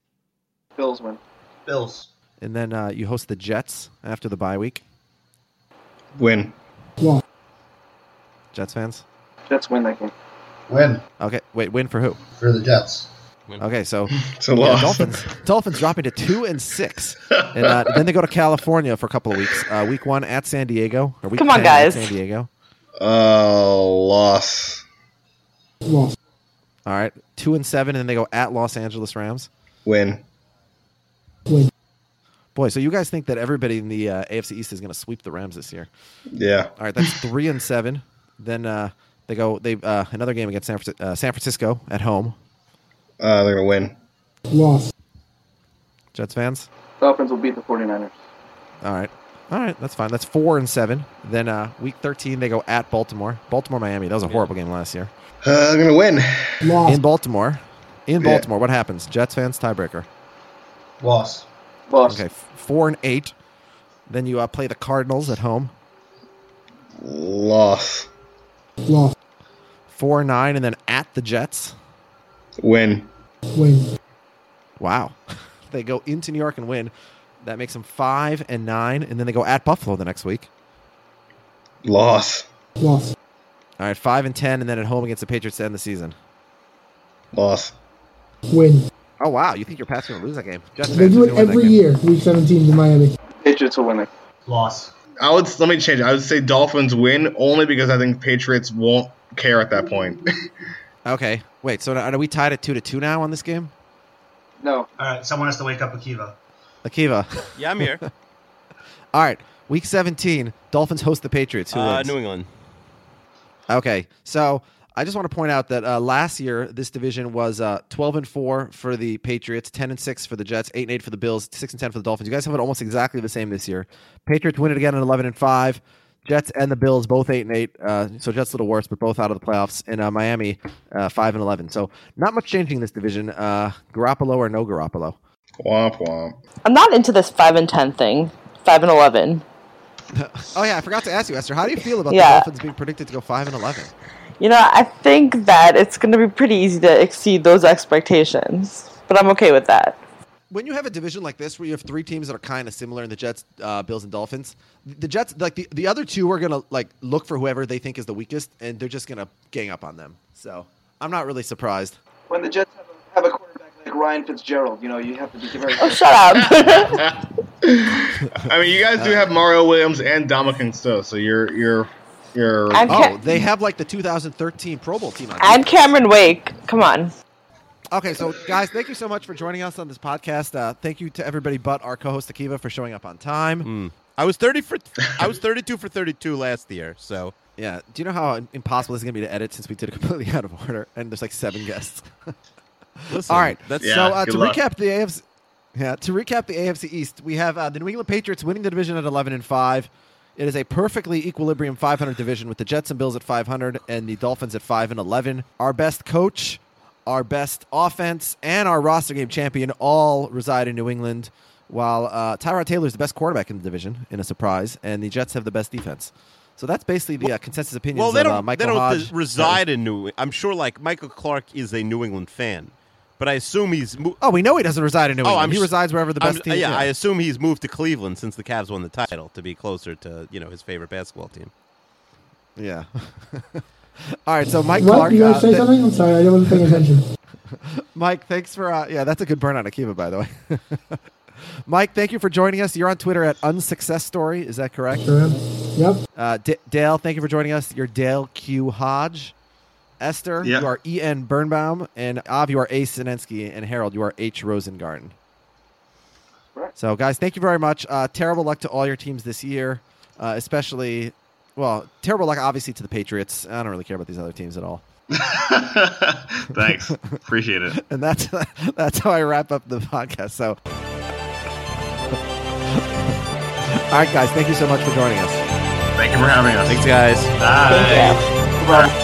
Bills win.
Bills.
And then uh, you host the Jets after the bye week.
win,
Loss.
Jets fans.
Jets win that game.
Win
Okay, wait, win for who?
for the Jets.
Okay, so
it's a
Yeah,
loss.
Dolphins. Dolphins dropping to two and six, and uh, then they go to California for a couple of weeks. Uh, week one at San Diego. Or week
Come on, guys.
San Diego.
Uh, loss.
Loss.
All right, two and seven, and then they go at Los Angeles Rams.
Win.
Win.
Boy, so you guys think that everybody in the uh, AFC East is going to sweep the Rams this year?
Yeah.
All right, that's three and seven. Then uh, they go they uh, another game against San, Francisco, uh, San Francisco at home.
Uh, they're gonna win.
Loss.
Jets fans.
Dolphins will beat the 49ers.
All right. All right, that's fine. That's four and seven. Then uh, week thirteen they go at Baltimore. Baltimore Miami. That was a horrible game last year.
Uh, they're gonna win.
Loss.
In Baltimore. In
Yeah.
Baltimore, what happens? Jets fans tiebreaker.
Loss.
Loss.
Okay, f- four and eight. Then you uh, play the Cardinals at home.
Loss.
Loss.
Four and nine, and then at the Jets.
Win.
Win.
Wow. they go into New York and win. That makes them five and nine, and then they go at Buffalo the next week.
Loss.
Loss.
All right, five and ten, and then at home against the Patriots to end the season.
Loss.
Win.
Oh wow, you think your Pats going to lose that game? Jets
They
fans
do
are
it
gonna win that
every
game.
year. Week 17 in Miami.
Patriots will win it.
Loss.
I would let me change it. I would say Dolphins win only because I think Patriots won't care at that point.
Okay, wait. So are we tied at two to two now on this game?
No.
All right, someone has to wake up Akiva.
Akiva.
Yeah, I'm here.
All right, week seventeen. Dolphins host the Patriots. Who
uh,
wins?
New England.
Okay, so I just want to point out that uh, last year this division was uh, twelve and four for the Patriots, ten and six for the Jets, eight and eight for the Bills, six and ten for the Dolphins. You guys have it almost exactly the same this year. Patriots win it again at eleven and five. Jets and the Bills both eight and eight. Uh, so Jets a little worse, but both out of the playoffs. And uh, Miami uh, five and eleven. So not much changing in this division. Uh, Garoppolo or no Garoppolo.
womp womp.
I'm not into this 5 and 10 thing. 5 and 11.
Oh yeah, I forgot to ask you, Esther. How do you feel about
Yeah.
the Dolphins being predicted to go five and eleven?
You know, I think that it's going to be pretty easy to exceed those expectations. But I'm okay with that.
When you have a division like this where you have three teams that are kind of similar in the Jets, uh, Bills, and Dolphins, the Jets like the, the other two are gonna like look for whoever they think is the weakest, and they're just gonna gang up on them. So I'm not really surprised.
When the Jets have a, have a quarterback like Ryan Fitzgerald, you know, you have to be very.
Oh, shut up.
I mean, you guys do have Mario Williams and Ndamukong Suh, so you're you're you're.
And
Oh, they have like the 2013 Pro Bowl team on.
and Cameron Wake. Come on.
Okay, so guys, thank you so much for joining us on this podcast. Uh, thank you to everybody but our co-host Akiva for showing up on time.
Hmm. I was thirty for. I was thirty-two for thirty-two last year. So
Yeah, do you know how impossible this is gonna be to edit since we did it completely out of order and there's like seven guests.
listen,
All right.
That's
Yeah,
so uh, to
luck.
recap the AFC, yeah, to recap the AFC East, we have uh, the New England Patriots winning the division at eleven and five. It is a perfectly equilibrium 500 division with the Jets and Bills at 500 and the Dolphins at 5 and 11. Our best coach, our best offense, and our roster game champion all reside in New England, while uh, Tyrod Taylor is the best quarterback in the division in a surprise, and the Jets have the best defense. So that's basically the uh, consensus opinion.
well, they don't.
uh, Michael
they don't
Hodge.
reside in New. I'm sure, like Michael Clark is a New England fan, but I assume he's. Mo-
Oh, we know he doesn't reside in New
Oh,
England.
I'm
he resides wherever the
I'm-
best team.
yeah, I assume he's moved to Cleveland since the Cavs won the title to be closer to you know his favorite basketball team.
Yeah. All right, so Mike
what?
Clark.
you
uh,
guys say
th-
something? I'm sorry, I wasn't paying attention.
Mike, thanks for uh, yeah, that's a good burn on Akiva, by the way. Mike, thank you for joining us. You're on Twitter at unsuccess story. Is that correct?
Sure am. Yep.
Uh, D- Dale, thank you for joining us. You're Dale Q Hodge. Esther,
Yeah.
you are E. N. Birnbaum, and Av, you are A. Sinensky, and Harold, you are H. Rosengarten.
Right.
So, guys, thank you very much. Uh, terrible luck to all your teams this year, uh, especially, well, terrible luck obviously to the Patriots. I don't really care about these other teams at all.
Thanks, appreciate it.
and that's that's how I wrap up the podcast. So, all right, guys, thank you so much for joining us.
Thank you for having us.
Thanks, guys.
Bye.